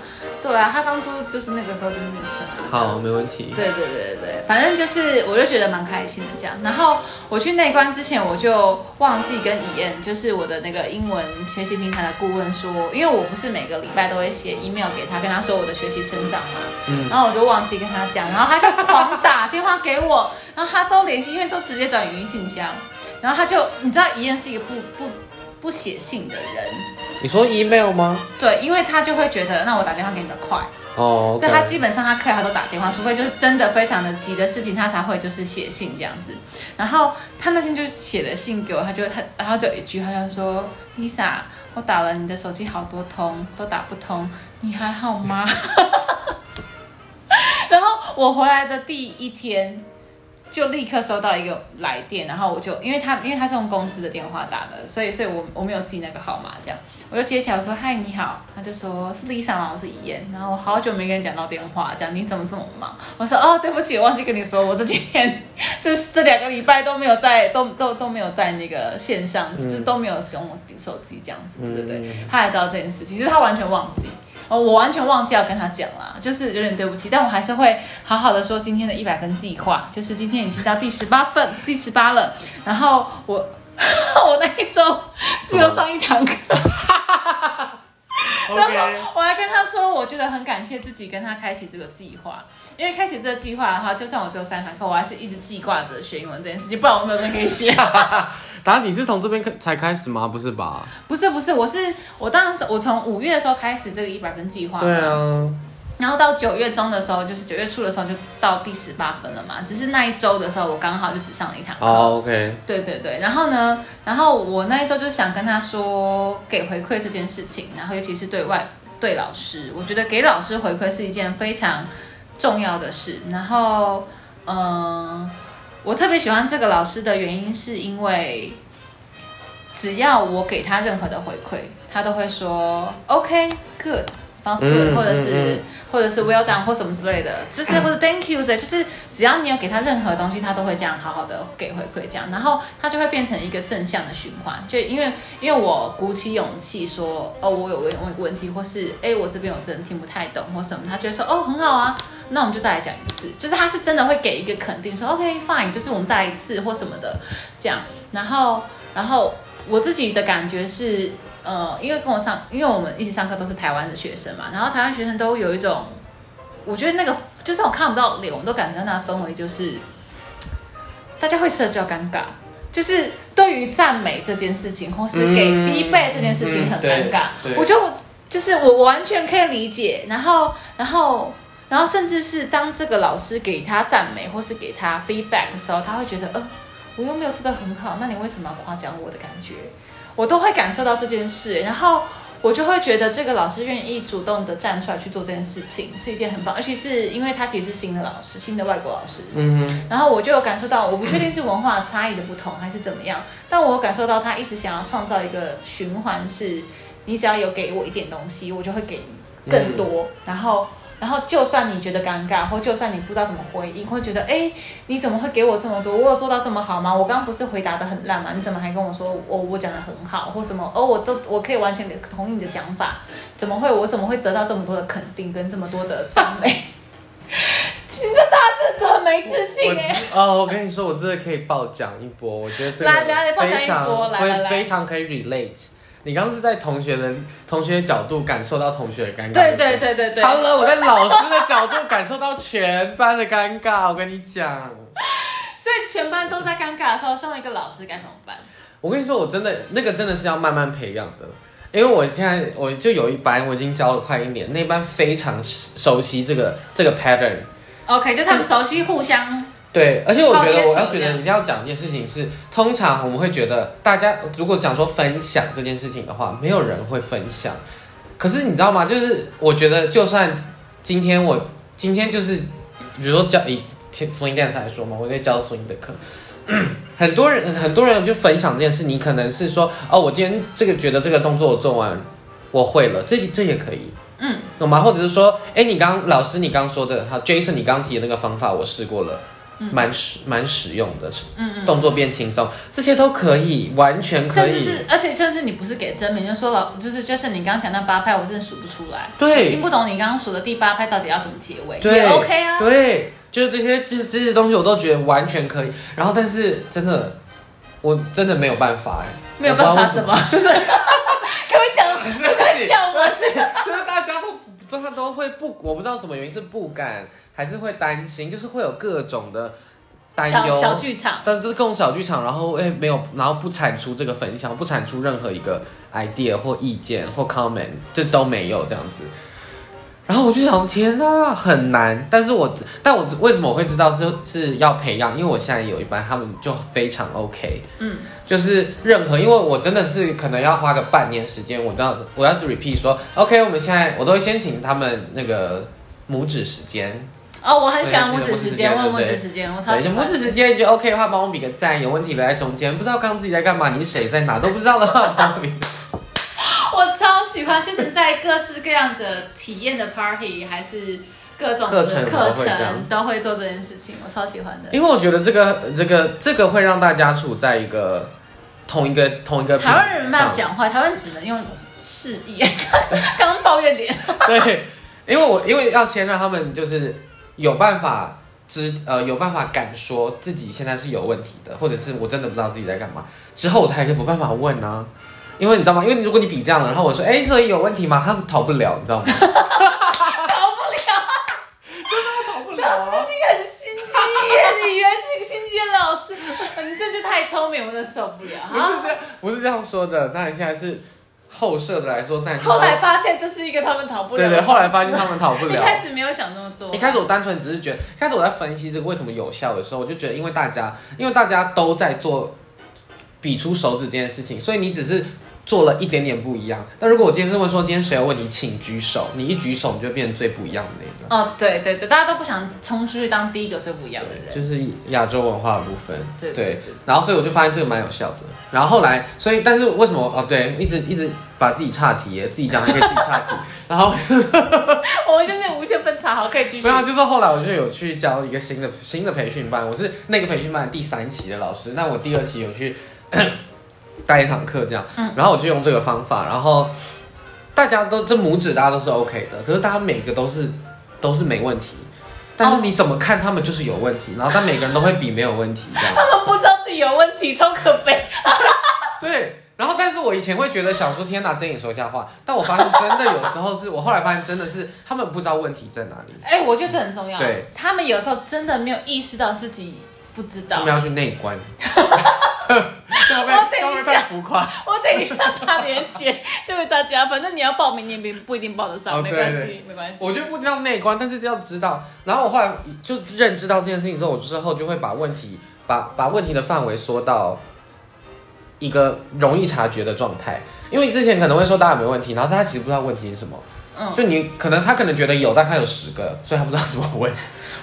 对啊，他当初就是那个时候就是昵称好，没问题。对对对对，反正就是我就觉得蛮开心的这样。然后我去内关之前，我就忘记跟以燕，就是我的那个英文学习平台的顾问说，因为我不是每个礼拜都会写 email 给他，跟他说我的学习成长嘛，嗯。然后我就忘记跟他讲，然后他就狂打电话给我，然后他都联系，因为都直接转语音信箱，然后他就你知道怡燕是一个不不不写信的人，你说 email 吗？对，因为他就会觉得那我打电话给你比较快。哦，所以他基本上他课他都打电话，除非就是真的非常的急的事情，他才会就是写信这样子。然后他那天就写了信给我，他就他然后就一句，他就说：“Lisa，我打了你的手机好多通，都打不通，你还好吗？” [LAUGHS] 然后我回来的第一天。就立刻收到一个来电，然后我就因为他因为他是用公司的电话打的，所以所以我我没有记那个号码，这样我就接起来我说嗨你好，他就说是 Lisa 吗？我是怡燕，然后我好久没跟你讲到电话，这样你怎么这么忙？我说哦对不起，我忘记跟你说，我 [LAUGHS] 这几天就是这两个礼拜都没有在都都都没有在那个线上，就是都没有使用我手机这样子，对对对，他还知道这件事情，其实他完全忘记。哦，我完全忘记要跟他讲了，就是有点对不起，但我还是会好好的说今天的一百分计划，就是今天已经到第十八份，[LAUGHS] 第十八了。然后我 [LAUGHS] 我那一周只有上一堂课，然后我还跟他说，我觉得很感谢自己跟他开启这个计划，因为开启这个计划的话，就算我只有三堂课，我还是一直记挂着学英文这件事情，不然我没有东西可以写。[LAUGHS] 答案你是从这边开才开始吗？不是吧？不是不是，我是我当时我从五月的时候开始这个一百分计划，对啊，然后到九月中的时候，就是九月初的时候就到第十八分了嘛。只是那一周的时候，我刚好就只上了一堂课。好 OK，对对对，然后呢，然后我那一周就是想跟他说给回馈这件事情，然后尤其是对外对老师，我觉得给老师回馈是一件非常重要的事。然后，嗯、我特别喜欢这个老师的原因是因为，只要我给他任何的回馈，他都会说 OK good。Sounds good，、嗯或者是、嗯嗯或者是 well done 或什么之类的，就是或者 thank you 这，就是只要你有给他任何东西，他都会这样好好的给回馈，这样，然后他就会变成一个正向的循环。就因为因为我鼓起勇气说，哦，我有问问问题，或是哎，我这边我真的听不太懂或什么，他就会说，哦，很好啊，那我们就再来讲一次，就是他是真的会给一个肯定，说 OK fine，就是我们再来一次或什么的。这样，然后然后我自己的感觉是。呃，因为跟我上，因为我们一起上课都是台湾的学生嘛，然后台湾学生都有一种，我觉得那个就算我看不到脸，我都感觉到那氛围就是，大家会社交尴尬，就是对于赞美这件事情，或是给嗯 feedback 这件事情很尴尬。我就就是我我完全可以理解，然后然后然后甚至是当这个老师给他赞美或是给他 feedback 的时候，他会觉得，呃，我又没有做得很好，那你为什么要夸奖我的感觉？我都会感受到这件事，然后我就会觉得这个老师愿意主动的站出来去做这件事情，是一件很棒，而且是因为他其实是新的老师，新的外国老师，嗯，然后我就有感受到，我不确定是文化差异的不同还是怎么样，但我有感受到他一直想要创造一个循环，是你只要有给我一点东西，我就会给你更多，然后。然后，就算你觉得尴尬，或就算你不知道怎么回应，或觉得哎，你怎么会给我这么多？我有做到这么好吗？我刚刚不是回答的很烂吗？你怎么还跟我说我我讲的很好，或什么？哦，我都我可以完全同意你的想法，怎么会我怎么会得到这么多的肯定跟这么多的赞美？你这大家真的很没自信哎、我哦，我跟你说，我真的可以爆奖一波，我觉得这个来来来爆奖一非常波来非常可以 relate。你刚刚是在同学的同学的角度感受到同学的尴尬，对对对对对。好了，我在老师的角度感受到全班的尴尬。我跟你讲，所以全班都在尴尬的时候，身为一个老师该怎么办？我跟你说，我真的那个真的是要慢慢培养的。因为我现在我就有一班，我已经教了快一年，那班非常熟悉这个这个 pattern。OK，就是他们熟悉互相，对，而且我觉得我要觉得一定要讲一件事情是，通常我们会觉得大家如果讲说分享这件事情的话，没有人会分享。可是你知道吗？就是我觉得，就算今天我今天就是，比如说教以 swing dance 来说嘛，我在教 swing 的课，嗯很多人很多人就分享这件事，你可能是说哦，我今天这个觉得这个动作我做完我会了，这这也可以。嗯，懂吗？或者是说，哎，你刚老师你刚说的，他 Jason 你刚提的那个方法我试过了，蛮实蛮实用的，嗯嗯，动作变轻松，这些都可以，完全可以。甚至是，而且就是你不是给真名，就说了，就是就是你刚刚讲那八拍，我真的数不出来，对听不懂你刚刚数的第八拍到底要怎么结尾，对也 OK 啊，对，就是这些，就是这些东西我都觉得完全可以。然后，但是真的，我真的没有办法哎，没有办法什么，就是 [LAUGHS] 可不可以讲，[LAUGHS] 可不可以讲我是就是大家都都他都会不，我不知道什么原因是不敢，还是会担心，就是会有各种的担小忧。小剧场，但就是各种小剧场，然后哎没有，然后不产出这个分享，不产出任何一个 idea 或意见或 comment，这都没有这样子。然后我就想，天呐，很难。但是我，但我为什么我会知道是是要培养？因为我现在有一班，他们就非常 OK，嗯，就是任何，因为我真的是可能要花个半年时间，我都要我要是 repeat 说 OK，我们现在我都会先请他们那个拇指时间，哦，我很喜欢拇指时间，问对对拇指时间，我超对，喜欢拇指时间就 OK 的话，帮我比个赞。有问题留在中间，不知道刚刚自己在干嘛，你是谁，在哪都不知道的话，帮我比个。我超喜欢，就是在各式各样的体验的 party，还是各种课程都会这样程都会做这件事情，我超喜欢的。因为我觉得这个这个这个会让大家处在一个同一个同一个台湾人没办法上讲话，台湾只能用示意。刚 [LAUGHS] 刚抱怨脸，[LAUGHS] 对，因为我因为要先让他们就是有办法知呃有办法敢说自己现在是有问题的，或者是我真的不知道自己在干嘛，之后我才可以有办法问啊。因为你知道吗？因为如果你比这样了，然后我说，哎，所以有问题吗？他们逃不了，你知道吗？[LAUGHS] 逃不了，逃不这样真是一个很心机耶！你原来是一个心机的老师，你这就太聪明，我真的受不了。好，[LAUGHS] 不是这样，不是这样说的。那你现在是后设的来说，那你后来发现这是一个他们逃不了的对对。后来发现他们逃不了。一开始没有想那么多，一开始我单纯只是觉得，一开始我在分析这个为什么有效的时候，我就觉得，因为大家，因为大家都在做比出手指这件事情，所以你只是做了一点点不一样。但如果我今天是问说，今天谁有问题，请举手，你一举手，你就变成最不一样的那个，哦，对对对，大家都不想冲出去当第一个最不一样的人。就是亚洲文化的部分。对对，然后所以我就发现这个蛮有效的。然后后来，所以但是为什么哦？对，一直一直把自己岔题耶，自己讲还可以自己岔题。[LAUGHS] 然后 [LAUGHS] 我们就是无限分叉，好，可以继续没。有啊，就是后来我就有去教一个新的新的培训班，我是那个培训班的第三期的老师，那我第二期有去 [COUGHS] 带一堂课这样，嗯然后我就用这个方法，然后大家都这拇指大家都是 OK 的，可是大家每个都是都是没问题，但是哦你怎么看他们就是有问题，然后但每个人都会比没有问题这样，他们不知道自己有问题，超可悲。[LAUGHS] 对。然后，但是我以前会觉得想说天哪，睁眼说瞎话，但我发现真的有时候是我后来发现真的是他们不知道问题在哪里，哎、我觉得这很重要。对，他们有时候真的没有意识到自己不知道他们。要去内观。[LAUGHS] [LAUGHS] 我等一下会不会太浮夸？我等一下把链接对给大家，反正你要报名，你也不不一定报得上，哦没关系，没关系。我觉得不一定要内观，但是要知道。然后我后来就认知到这件事情之后，我之后就会把问题把把问题的范围缩到一个容易察觉的状态。因为之前可能会说大家没问题，然后大家其实不知道问题是什么。嗯，就你可能他可能觉得有，但他有十个，所以他不知道怎么问。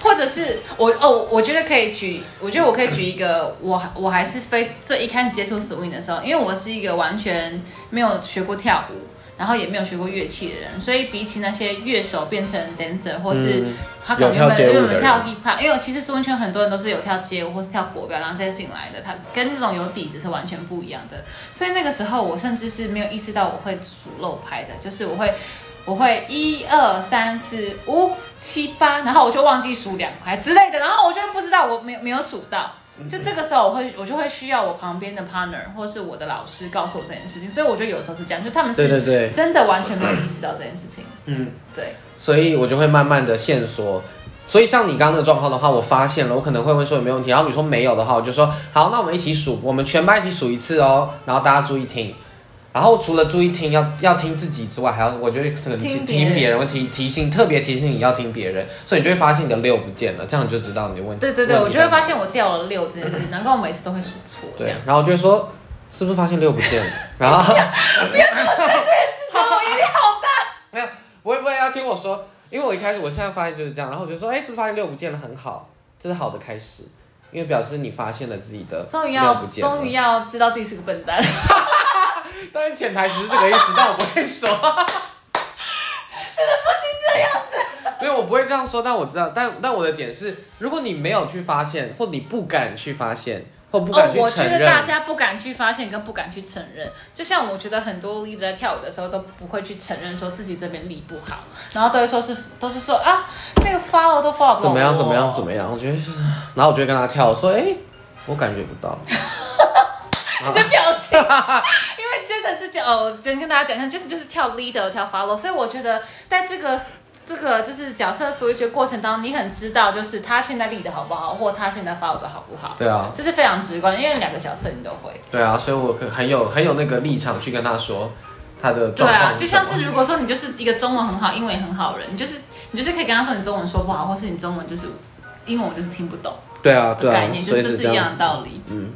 或者是我哦，我觉得可以举，我觉得我可以举一个，我我还是非最一开始接触 swing 的时候，因为我是一个完全没有学过跳舞，然后也没有学过乐器的人，所以比起那些乐手变成 dancer 或是嗯他可能原本原本跳 hip hop，因为其实 swing 圈很多人都是有跳街舞或是跳国标，然后再进来的，他跟那种有底子是完全不一样的。所以那个时候我甚至是没有意识到我会数漏拍的，就是我会。我会一二三四五七八，然后我就忘记数两块之类的，然后我就不知道我没有没有数到，就这个时候我会我就会需要我旁边的 partner 或是我的老师告诉我这件事情，所以我觉得有时候是这样，就他们是真的完全没有意识到这件事情，嗯，对，所以我就会慢慢的线索。所以像你刚刚那个状况的话，我发现了，我可能会问说有没有问题，然后你说没有的话，我就说好，那我们一起数，我们全班一起数一次哦，然后大家注意听。然后除了注意听要要听自己之外，还要我觉得可能听别人听别人会提提醒，特别提醒你要听别人，所以你就会发现你的六不见了，这样你就知道你的问题。对对对，我就会发现我掉了六这件事，难怪我每次都会数错对然后我就会说是不是发现六不见了？[LAUGHS] 然后不要这么对自己我压力好大。[LAUGHS] 没有，不会不会要听我说，因为我一开始我现在发现就是这样，然后我就说，哎，是不是发现六不见了？很好，这是好的开始，因为表示你发现了自己的终于要终于要知道自己是个笨蛋，[LAUGHS] [LAUGHS] 当然潜台词是这个意思，但我不会说。真的不行这样子。没有，我不会这样说，但我知道，但但我的点是，如果你没有去发现，或你不敢去发现，或不敢哦，去承我觉得大，家不敢去发现跟不敢去承认，就像我觉得很多 leader 在跳舞的时候都不会去承认说自己这边力不好，然后都会说是都是说啊那个 follow 都 follow 不怎么样怎么样怎么样，我觉得就是，然后我就会跟他跳，我说，哎，我感觉不到。你 [LAUGHS] 的表情，因为 Jason 是叫哦，先跟大家讲一下，Jason 就是跳 leader 跳 follow，所以我觉得在这个这个就是角色 switch 的过程当中，你很知道就是他现在 lead 的好不好，或他现在 follow 的好不好，对啊，这是非常直观，因为两个角色你都会。对啊，所以我很很有很有那个立场去跟他说他的对啊，就像是如果说你就是一个中文很好、英文也很好人，你就是你就是可以跟他说你中文说不好，或是你中文就是英文我就是听不懂对啊对啊的概念，，就是是一样的道理。嗯，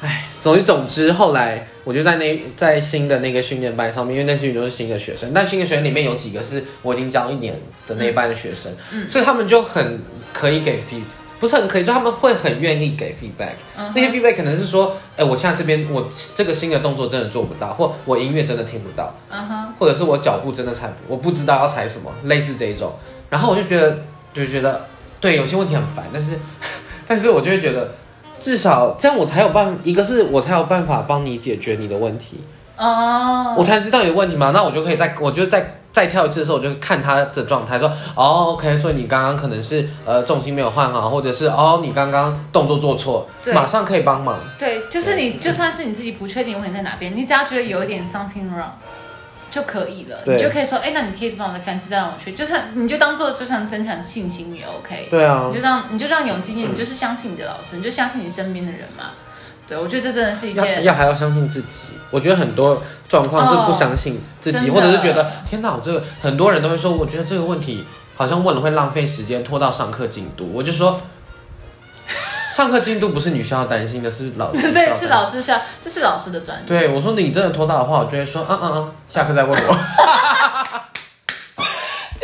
哎，总之总之，后来我就在那在新的那个训练班上面，因为那群都是新的学生，但新的学生里面有几个是我已经教一年的那一班的学生，嗯所以他们就很可以给 feed，不是很可以，就他们会很愿意给 feedback。嗯那些 feedback 可能是说，哎、我现在这边我这个新的动作真的做不到，或我音乐真的听不到，嗯哼，或者是我脚步真的踩，我不知道要踩什么，类似这一种。然后我就觉得，就觉得，对，有些问题很烦，但是，[LAUGHS] 但是我就会觉得，至少这样我才有办，一个是我才有办法帮你解决你的问题，哦，我才知道你的问题嘛，那我就可以再，我就再再跳一次的时候，我就看他的状态，说，哦，OK，所以你刚刚可能是呃重心没有换好，或者是哦你刚刚动作做错，对。马上可以帮忙。对，就是你就算是你自己不确定问题在哪边，你只要觉得有一点 something wrong 就可以了，你就可以说，哎，那你可以帮我再看一次，再让我去，就算你就当做就像增强信心也 OK。对啊你，就让你就让有经验，你就是相信你的老师，你就相信你身边的人嘛。对，我觉得这真的是一要件要还要相信自己。我觉得很多状况是不相信自己，哦或者是觉得天哪，我这个很多人都会说，我觉得这个问题好像问了会浪费时间，拖到上课进度。我就说，上课进度不是你需要担心的，是老师 [LAUGHS] 对，是老。师需要，这是老师的专业。对，我说你真的拖到的话，我就会说，嗯嗯嗯，下课再问我。[LAUGHS] 就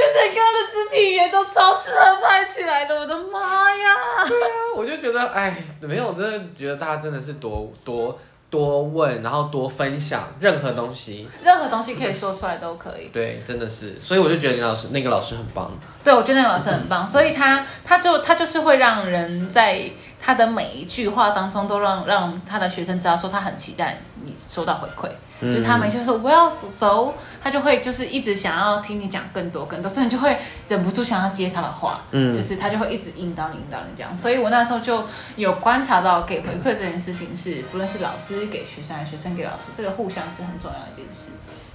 是刚刚的肢体语言都超适合拍起来的，我的妈呀！对啊，我就觉得，哎，没有，我真的觉得大家真的是多多多问，然后多分享任何东西。任何东西可以说出来都可以。对，真的是，所以我就觉得你老师那个老师很棒。对，我觉得那个老师很棒，所以他他就他就是会让人在他的每一句话当中都让让他的学生知道说他很期待你收到回馈，嗯就是他们就说 well so，他就会就是一直想要听你讲更多更多，所以你就会忍不住想要接他的话，嗯。就是他就会一直引导你引导你这样，所以我那时候就有观察到给回馈这件事情是不论是老师给学生，还是学生给老师，这个互相是很重要的一件事。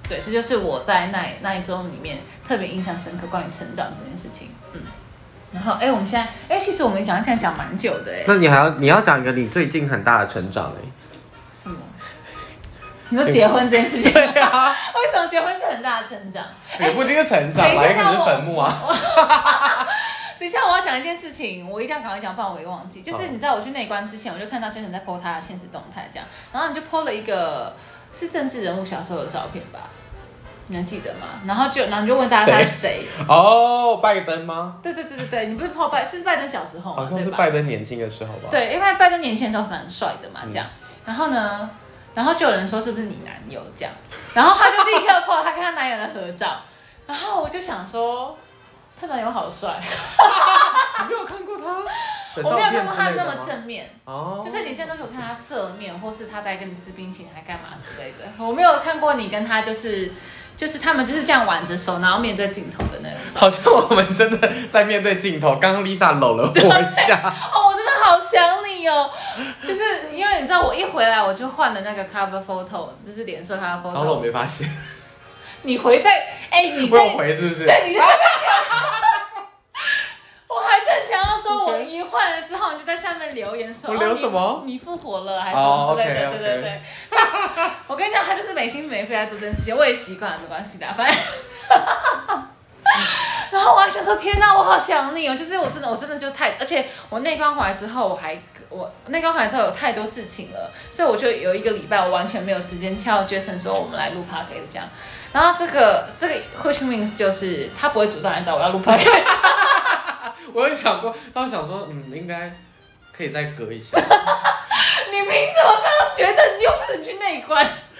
对，这就是我在那那一周里面特别印象深刻关于成长这件事情。嗯，然后哎，我们现在哎，其实我们讲现在讲蛮久的哎，那你还要你要讲一个你最近很大的成长哎、什么？你说结婚这件事情，对啊，[LAUGHS] 为什么结婚是很大的成长？也不一定是成长也可能是坟墓啊。[LAUGHS] 等一下，我要讲一件事情，我一定要赶快讲，不然我会忘记。就是好你在我去内观之前，我就看到 Jason 在 po 他的现实动态这样，然后你就 po 了一个是政治人物小时候的照片吧？你能记得吗？然后就然后你就问大家他是谁？哦，拜登吗？对对对对对，你不是 po 拜是拜登小时候嘛？好像是对吧？拜登年轻的时候吧。，对，因为拜登年轻的时候蛮帅的嘛，这样。然后呢，然后就有人说是不是你男友这样，然后他就立刻 po 他跟他男友的合照，然后我就想说，她男友好帅，[LAUGHS] 你没有看过他？[LAUGHS] 我没有看过他那么正面，哦，就是你真的有看他侧面，或是他在跟你吃冰淇淋还干嘛之类的，我没有看过你跟他就是就是他们就是这样挽着手，然后面对镜头的那种好像我们真的在面对镜头。刚刚 Lisa 搂了我一下，[LAUGHS] 哦，我真的好想你哦！就是因为你知道，我一回来我就换了那个 cover photo，就是脸书 cover 然后我 photo 我。没发现，你回在，哎、你我有在，回是不是？对，你在上面有。我还正想要说，我一换了之后，你就在下面留言说，我留什么你复活了还是什么之类的，哦对对对。他我跟你讲，他就是没心没肺在做这件事情，我也习惯了，没关系的，反正。[LAUGHS] 然后我还想说，天哪，我好想你哦！就是我真的，我真的就太，而且我内关回来之后，我还我内观回来之后有太多事情了，所以我就有一个礼拜，我完全没有时间敲 Jason 说我们来录 c a s 这样。然后这个这个 which means 就是他不会主动来找我要录 a s 我有想过，然后想说，嗯，应该可以再隔一下。[LAUGHS] 你凭什么这样觉得？你又不是去内观。[LAUGHS]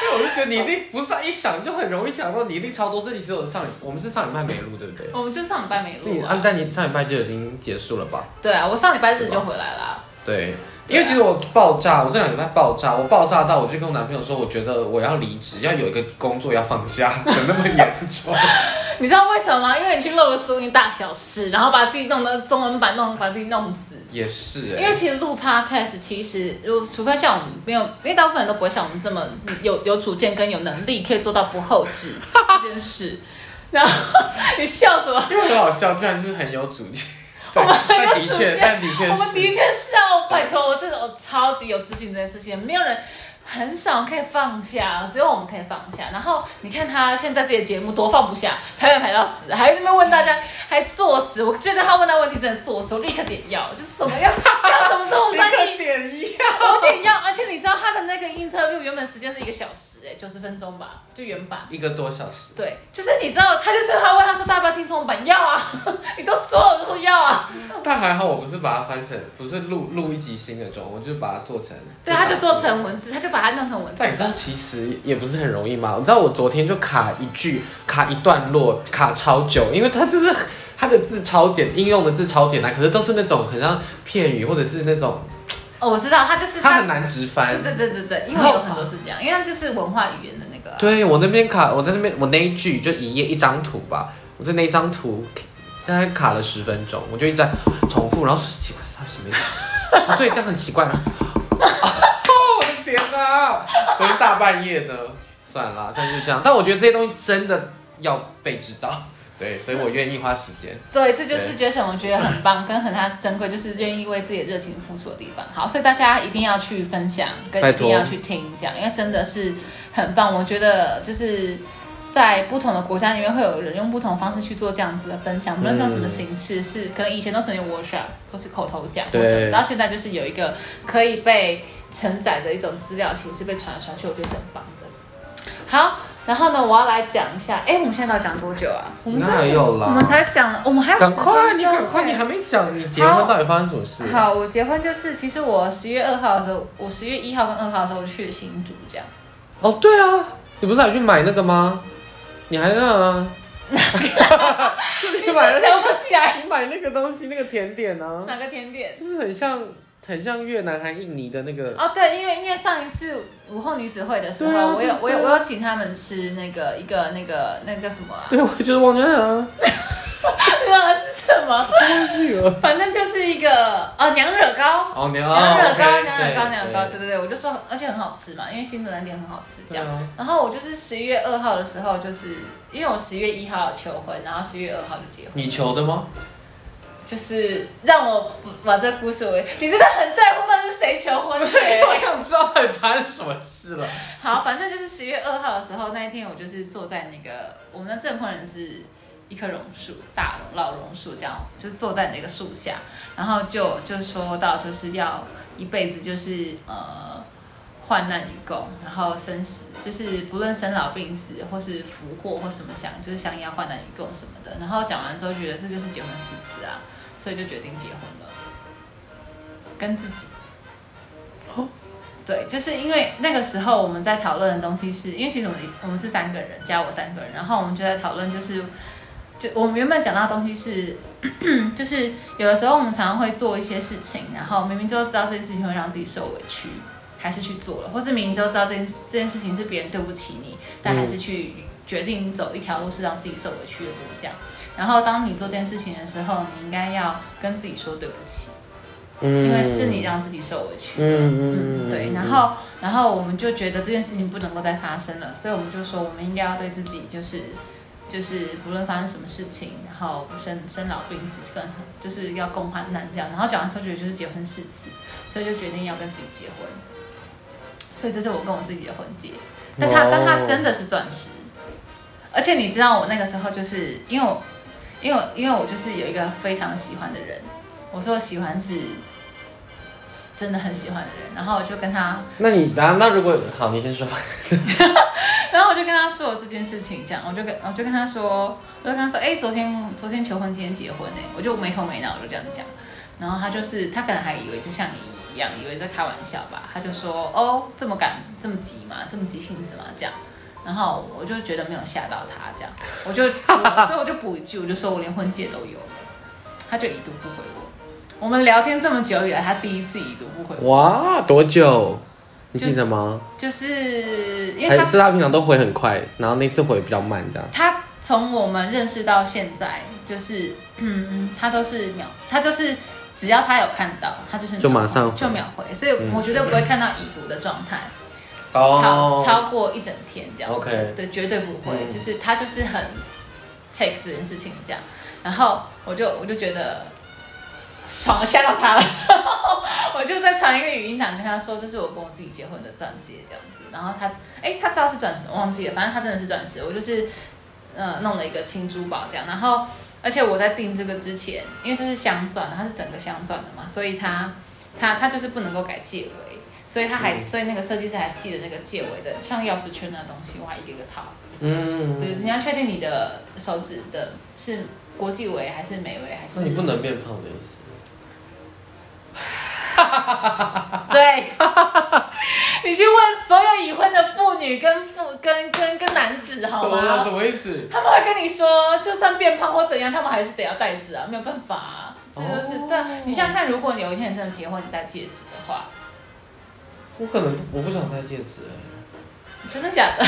对，我就觉得你一定不是啊一想就很容易想到，你一定超多事。其实我上我们是上礼拜没录，对不对？我们就上礼拜没录啊。是你啊，但你上礼拜就已经结束了吧？对啊，我上礼拜日就回来啦。对，因为其实我爆炸，我这两礼拜爆炸，我爆炸到我就跟我男朋友说，我觉得我要离职，要有一个工作要放下，[LAUGHS] 有那么严重？你知道为什么吗？因为你去漏了所有大小事，然后把自己弄得中文版弄，把自己弄死。也是哎、因为其实录 podcast，其实如除非像我们没有，因为大部分人都不会像我们这么有有主见跟有能力，可以做到不后置 [LAUGHS] 这件事。然后 [LAUGHS] 你笑什么？因为很好笑，居然是很有主见。对 [LAUGHS] 我们的确，但的确，我们的确是啊，拜托，我真的我超级有自信这件事情，没有人很少可以放下，只有我们可以放下。然后你看他现在自己的节目多放不下，排排排到死，还在那边问大家，还作死。我觉得他问那问题真的作死，我立刻点药，就是什么要要什么这种立翻译点一样。[LAUGHS] [LAUGHS] 我点药，而且你知道他的那个 interview 原本时间是一个小时、哎，九十分钟吧，就原版。一个多小时，对，就是你知道，他就是他问他说，要不要听中文版？要啊，[LAUGHS] 你都说了，我就说要啊。但还好我不是把它翻成，不是录录一集新的中文，我就把它做成。对，他就做成文字，他就把它弄成文字但你知道。其实也不是很容易嘛？你知道我昨天就卡一句，卡一段落，卡超久，因为它就是它的字超简，应用的字超简单，可是都是那种很像片语或者是那种哦，我知道，他就是它很难直翻。对对对对对，因为有很多是这样，因为它就是文化语言的对我那边卡，我在那边我那一句就一页一张图吧，我在那一张图大概卡了十分钟，我就一直在重复，然后说奇怪他什么意思？不 [LAUGHS] 对，这样很奇怪啊！哦，我的天哪！昨天大半夜的，算了啦，但是这样，但我觉得这些东西真的要被知道，对，所以我愿意花时间。[LAUGHS] 对，这就是 Jason，我觉得很棒，跟很他珍贵，就是愿意为自己的热情付出的地方。好，所以大家一定要去分享，跟一定要去听，这样，因为真的是很棒。我觉得就是在不同的国家里面，会有人用不同的方式去做这样子的分享，不论是用什么形式，是可能以前都只能用 workshop 或是口头讲，或对什么，到现在就是有一个可以被承载的一种资料形式被传来传去，我觉得是很棒的。好，然后呢，我要来讲一下，哎，我们现在到底讲多久啊？我们哪有啦我们才讲了，我们还有赶快，你赶快，哎你还没讲你结婚到底发生什么事？好，我结婚就是，其实我十月二号的时候，我十月一号跟二号的时候去了新竹，这样。哦，对啊，你不是还去买那个吗？你还那啊？[LAUGHS] [LAUGHS] 你买那想不起来你买那个东西，那个甜点呢、哪个甜点？就是很像很像越南还印尼的那个。哦，对，因为因为上一次午后女子会的时候，啊我有我有我有请他们吃那个一个那个那个叫什么啊？对，我就是忘记了，忘了是什么？忘记了。反正就是一个呃娘惹糕。哦，你娘惹糕，哦娘惹糕，娘惹糕，对对对对，我就说，而且很好吃嘛，因为新竹那店很好吃，这样。啊然后我就是十一月二号的时候，就是因为我十一月一号求婚，然后十一月二号就结婚。你求的吗？就是让我把这个故事为，你真的很在乎到底是谁求婚。[LAUGHS] 我想知道到底发生什么事了。好，反正就是十月二号的时候，那一天我就是坐在那个我们的证婚人是一棵榕树，大榕老榕树，这样就是坐在那个树下，然后就就说到就是要一辈子就是呃患难与共，然后生死就是不论生老病死或是福祸或什么想，就是想要患难与共什么的。然后讲完之后觉得这就是结婚誓词啊，所以就决定结婚了，跟自己。对，就是因为那个时候我们在讨论的东西是，因为其实我们我们是三个人加我三个人，然后我们就在讨论，就是就我们原本讲到的东西是，[CLEARS THROAT] 就是有的时候我们常常会做一些事情，然后明明就知道这件事情会让自己受委屈，还是去做了，或是明明就知道这件这件事情是别人对不起你，但还是去决定走一条路是让自己受委屈的路，这样。然后当你做这件事情的时候，你应该要跟自己说对不起。嗯因为是你让自己受委屈。嗯嗯，对，然后然后我们就觉得这件事情不能够再发生了，所以我们就说我们应该要对自己就是就是不论发生什么事情，然后生生老病死，更就是要共患难这样。然后讲完之后觉得就是结婚誓词，所以就决定要跟自己结婚。所以这是我跟我自己的婚戒，但他但他真的是钻石，而且你知道我那个时候就是因为我因为因为我就是有一个非常喜欢的人，我说喜欢是真的很喜欢的人，然后我就跟他，那你那那如果好，你先说。[LAUGHS] 然后我就跟他说这件事情，这样我就跟我就跟他说，我就跟他说，哎，昨天昨天求婚，今天结婚哎，我就没头没脑就这样讲，然后他就是他可能还以为就像你一样，以为在开玩笑吧，他就说，哦，这么赶这么急嘛，这么急性子嘛，这样，然后我就觉得没有吓到他，这样，我就所以我就补一句，我就说我连婚戒都有了，他就已读不回我。我们聊天这么久以来，他第一次已读不回我。哇，多久？你记得吗？就是因为他是他平常都回很快，然后那次回比较慢，这样。他从我们认识到现在，就是嗯，他都是秒，他就是只要他有看到，他就是就马上就秒回，所以我绝对不会看到已读的状态，超超过一整天这样。OK，对，绝对不会，就是他就是很 take 这件事情这样，然后我就我就觉得。爽吓到他了，[LAUGHS] 我就在传一个语音档跟他说，这是我跟我自己结婚的钻戒这样子。然后他，哎，他知道是钻石，我忘记了，反正他真的是钻石。我就是，呃，弄了一个青珠宝这样。然后，而且我在订这个之前，因为这是镶钻的，它是整个镶钻的嘛，所以它它它就是不能够改戒围，所以它还，所以那个设计师还记得那个戒围的，像钥匙圈那东西，我还一个一个套。嗯，对，你要确定你的手指的是国际围还是美围还是？那你不能变胖的意思。[LAUGHS] [LAUGHS] 对，[LAUGHS] 你去问所有已婚的妇女跟妇跟跟跟男子好吗？什么意思？他们会跟你说，就算变胖或怎样，他们还是得要戴指啊，没有办法啊，这就是对。你想想看，如果你有一天真的结婚，你戴戒指的话，我可能我不想戴戒指哎。真的假的？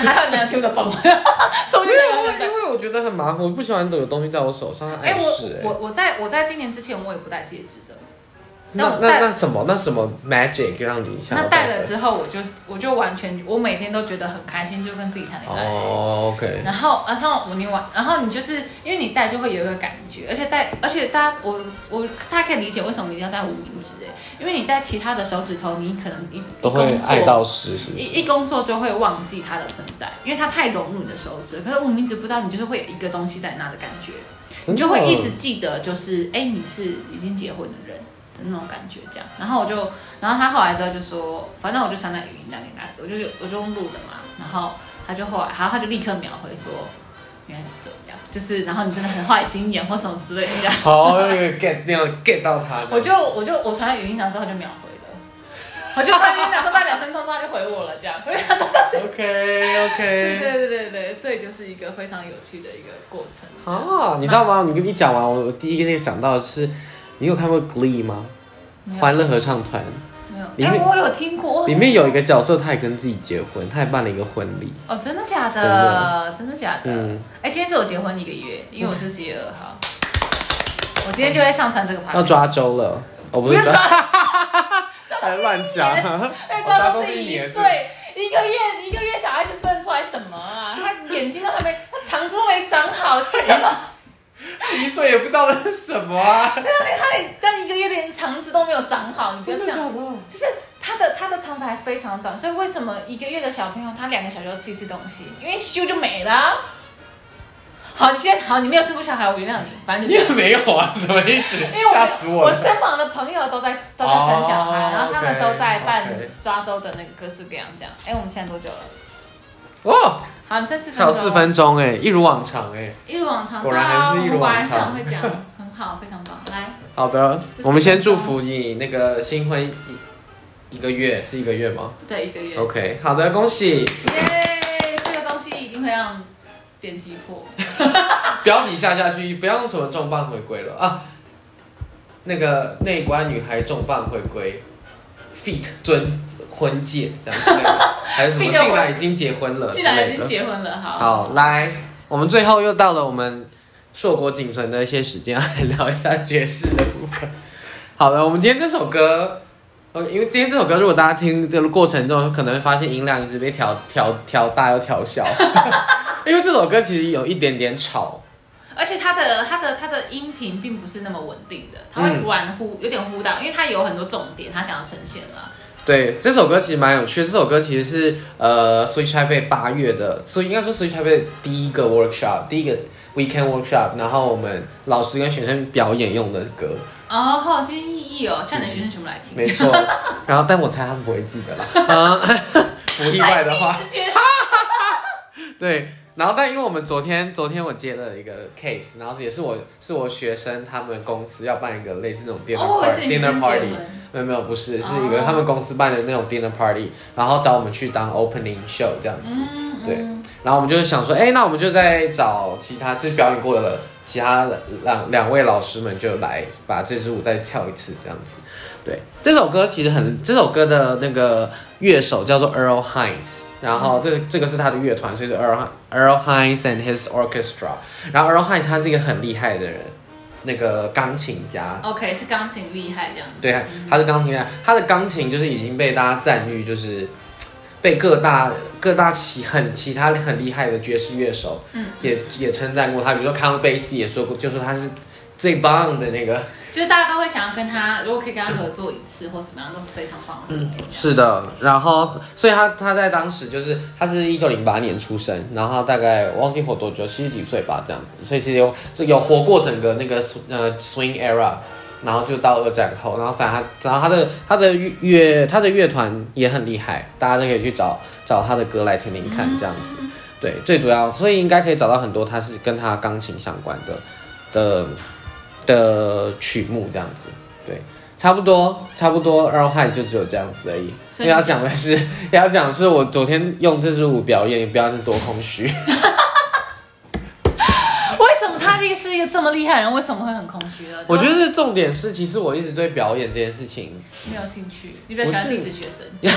还好你能听得懂。[LAUGHS] 因为因为我觉得很麻烦，我不喜欢有东西在我手上哎，我我我在我在今年之前我也不戴戒指的。那那那什么？那什么 magic 让你想？那戴了之后，我就我就完全，我每天都觉得很开心，就跟自己谈恋爱。哦，OK。然后，然后我你玩，然后你就是因为你戴就会有一个感觉，而且戴，而且大家我我大家可以理解为什么一定要戴无名指哎，因为你戴其他的手指头，你可能一都会爱到死，一一工作就会忘记它的存在，因为它太融入你的手指。可是无名指不知道，你就是会有一个东西在那的感觉，你就会一直记得，就是哎，你是已经结婚的人。的那种感觉，这样，然后我就，然后他后来之后就说，反正我就传那语音档给他，我就我就用录的嘛，然后他就后来，然后他就立刻秒回说，原来是这样，就是，然后你真的很坏心眼或什么之类的，这样。好，get 那样 get 到他。我就我就我传了语音档之后就秒回了，我就传语音档之后大两分钟之后他就回我了，这样。[LAUGHS] 我就他说他是 OK OK。[LAUGHS] 对对对对所以就是一个非常有趣的一个过程。啊，你知道吗？你跟你讲完，我第一个那想到是。你有看过《Glee》吗？欢乐合唱团。没有。哎，我有听过。里面有一个角色，他也跟自己结婚，他也办了一个婚礼。哦，真的假的？真的假的？嗯。哎，今天是我结婚一个月，因为我是十月二号。我今天就会上传这个牌。[LAUGHS] 要抓周了，我不是抓。[LAUGHS] [LAUGHS] 还乱讲。哎，抓周是一岁，一个月，一个月小孩子分出来什么啊？他眼睛都还没，他肠子都没长好，是什么？[LAUGHS] 一岁也不知道那是什么啊！对啊，连他连但一个月连肠子都没有长好，你不要这样。就是他的他的肠子还非常短，所以为什么一个月的小朋友他两个小时要吃一次东西？因为咻就没了。好，你现在好，你没有生过小孩，我原谅你。反正就 [LAUGHS] 没有啊，什么意思？因为我我身旁的朋友都在都在生小孩，然后他们都在办抓周的那个各式各样这样。哎，我们现在多久了？哦。好，你剩四分钟。还有四分钟哎，一如往常哎，一如往常，果然还是一如往常。果然会讲，很好，非常棒。来，好的，我们先祝福你那个新婚一一个月，是一个月吗？对，一个月。OK，好的，恭喜。耶，这个东西一定会让点击破。[LAUGHS] 标题下下去，不要用什么重磅回归了啊。那个内关女孩重磅回归，feat 尊。婚戒这样子，[LAUGHS] 还是什么？竟然已经结婚了，竟然已经结婚了，好。好，来，我们最后又到了我们硕果仅存的一些时间，来聊一下爵士的部分。好的，我们今天这首歌，呃，因为今天这首歌，如果大家听的过程中，可能会发现音量一直被调调调大又调小。[LAUGHS] 因为这首歌其实有一点点吵，而且它的它的它的音频并不是那么稳定的，它会嗯突然忽有点忽大，因为它有很多重点，它想要呈现啦。对，这首歌其实蛮有趣的。这首歌其实是呃 Switch Taipei 八月的，所以应该说 Switch Taipei 第一个 workshop，第一个 weekend workshop，然后我们老师跟学生表演用的歌，哦，好有新意义哦，叫你的学生全部来听。没错。[LAUGHS] 然后，但我猜他们不会记得啦。啊 [LAUGHS] [LAUGHS] 不意外的话，对。然后，但因为我们昨天昨天我接了一个 case，然后也是我是我学生他们公司要办一个类似那种 dinner dinner party，婚。没有没有不是，是哦一个他们公司办的那种 dinner party，然后找我们去当 opening show 这样子。嗯，对嗯然后我们就是想说，哎，那我们就再找其他就是表演过的其他的两两位老师们就来把这支舞再跳一次这样子。对，这首歌其实很，这首歌的那个乐手叫做 Earl Hines，然后这这个是他的乐团，所以是 Earl Earl Hines and his orchestra。然后 Earl Hines 他是一个很厉害的人，那个钢琴家。OK，是钢琴厉害这样。对，他是钢琴家，他的钢琴就是已经被大家赞誉，就是被各大各大其很其他很厉害的爵士乐手，嗯，也也称赞过他，比如说 Count Basie 也说过，就说他是最棒的那个。就是大家都会想要跟他，如果可以跟他合作一次或什么样，都是非常棒的嗯。是的，然后所以他他在当时就是他是一九零八年出生，然后大概忘记活多久，七十几岁吧这样子，所以其实有这有活过整个那个呃 swing era，然后就到二战后，然后反正他然后他的他的乐乐他的乐团也很厉害，大家都可以去找找他的歌来听听看这样子。对，最主要所以应该可以找到很多他是跟他钢琴相关的的的曲目这样子。对。差不多，差不多，二号就只有这样子而已。所以要讲的是，要讲的是我昨天用这支舞表演，表演的多空虚。[LAUGHS] 为什么他这个是一个这么厉害的人，为什么会很空虚呢？我觉得重点是，其实我一直对表演这件事情，没有兴趣，你比较喜欢自己是学生。[LAUGHS]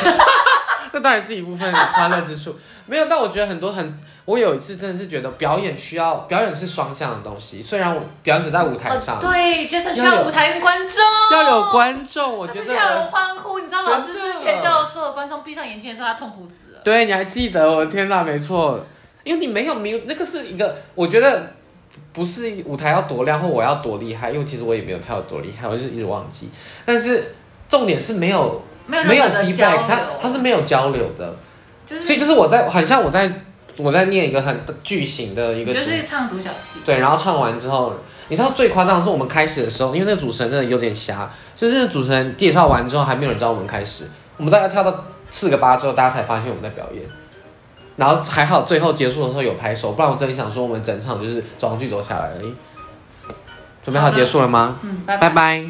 那当然是一部分欢乐之处。没有，但我觉得很多很，我有一次真的是觉得表演需要，表演是双向的东西。虽然我表演只在舞台上，哦对，就是需要舞台跟观众，要有观众，我觉他必须要有人。欢呼。你知道老师之前叫所有观众闭上眼睛的时候，他痛苦死了。对，你还记得？我的天哪，没错，因为你没有没那个是一个，我觉得不是舞台要多亮或我要多厉害，因为其实我也没有跳得多厉害，我就是一直忘记。但是重点是没有没有 feedback，流它它是没有交流的，就是所以就是我在很像我在我在念一个很巨型的一个就是唱独角戏。对，然后唱完之后，你知道最夸张的是我们开始的时候，因为那个主持人真的有点瞎，就是那个主持人介绍完之后还没有人知道我们开始，我们大概跳到四个八之后，大家才发现我们在表演。然后还好最后结束的时候有拍手，不然我真的想说我们整场就是走上去走下来而已。准备好结束了吗？嗯，拜拜拜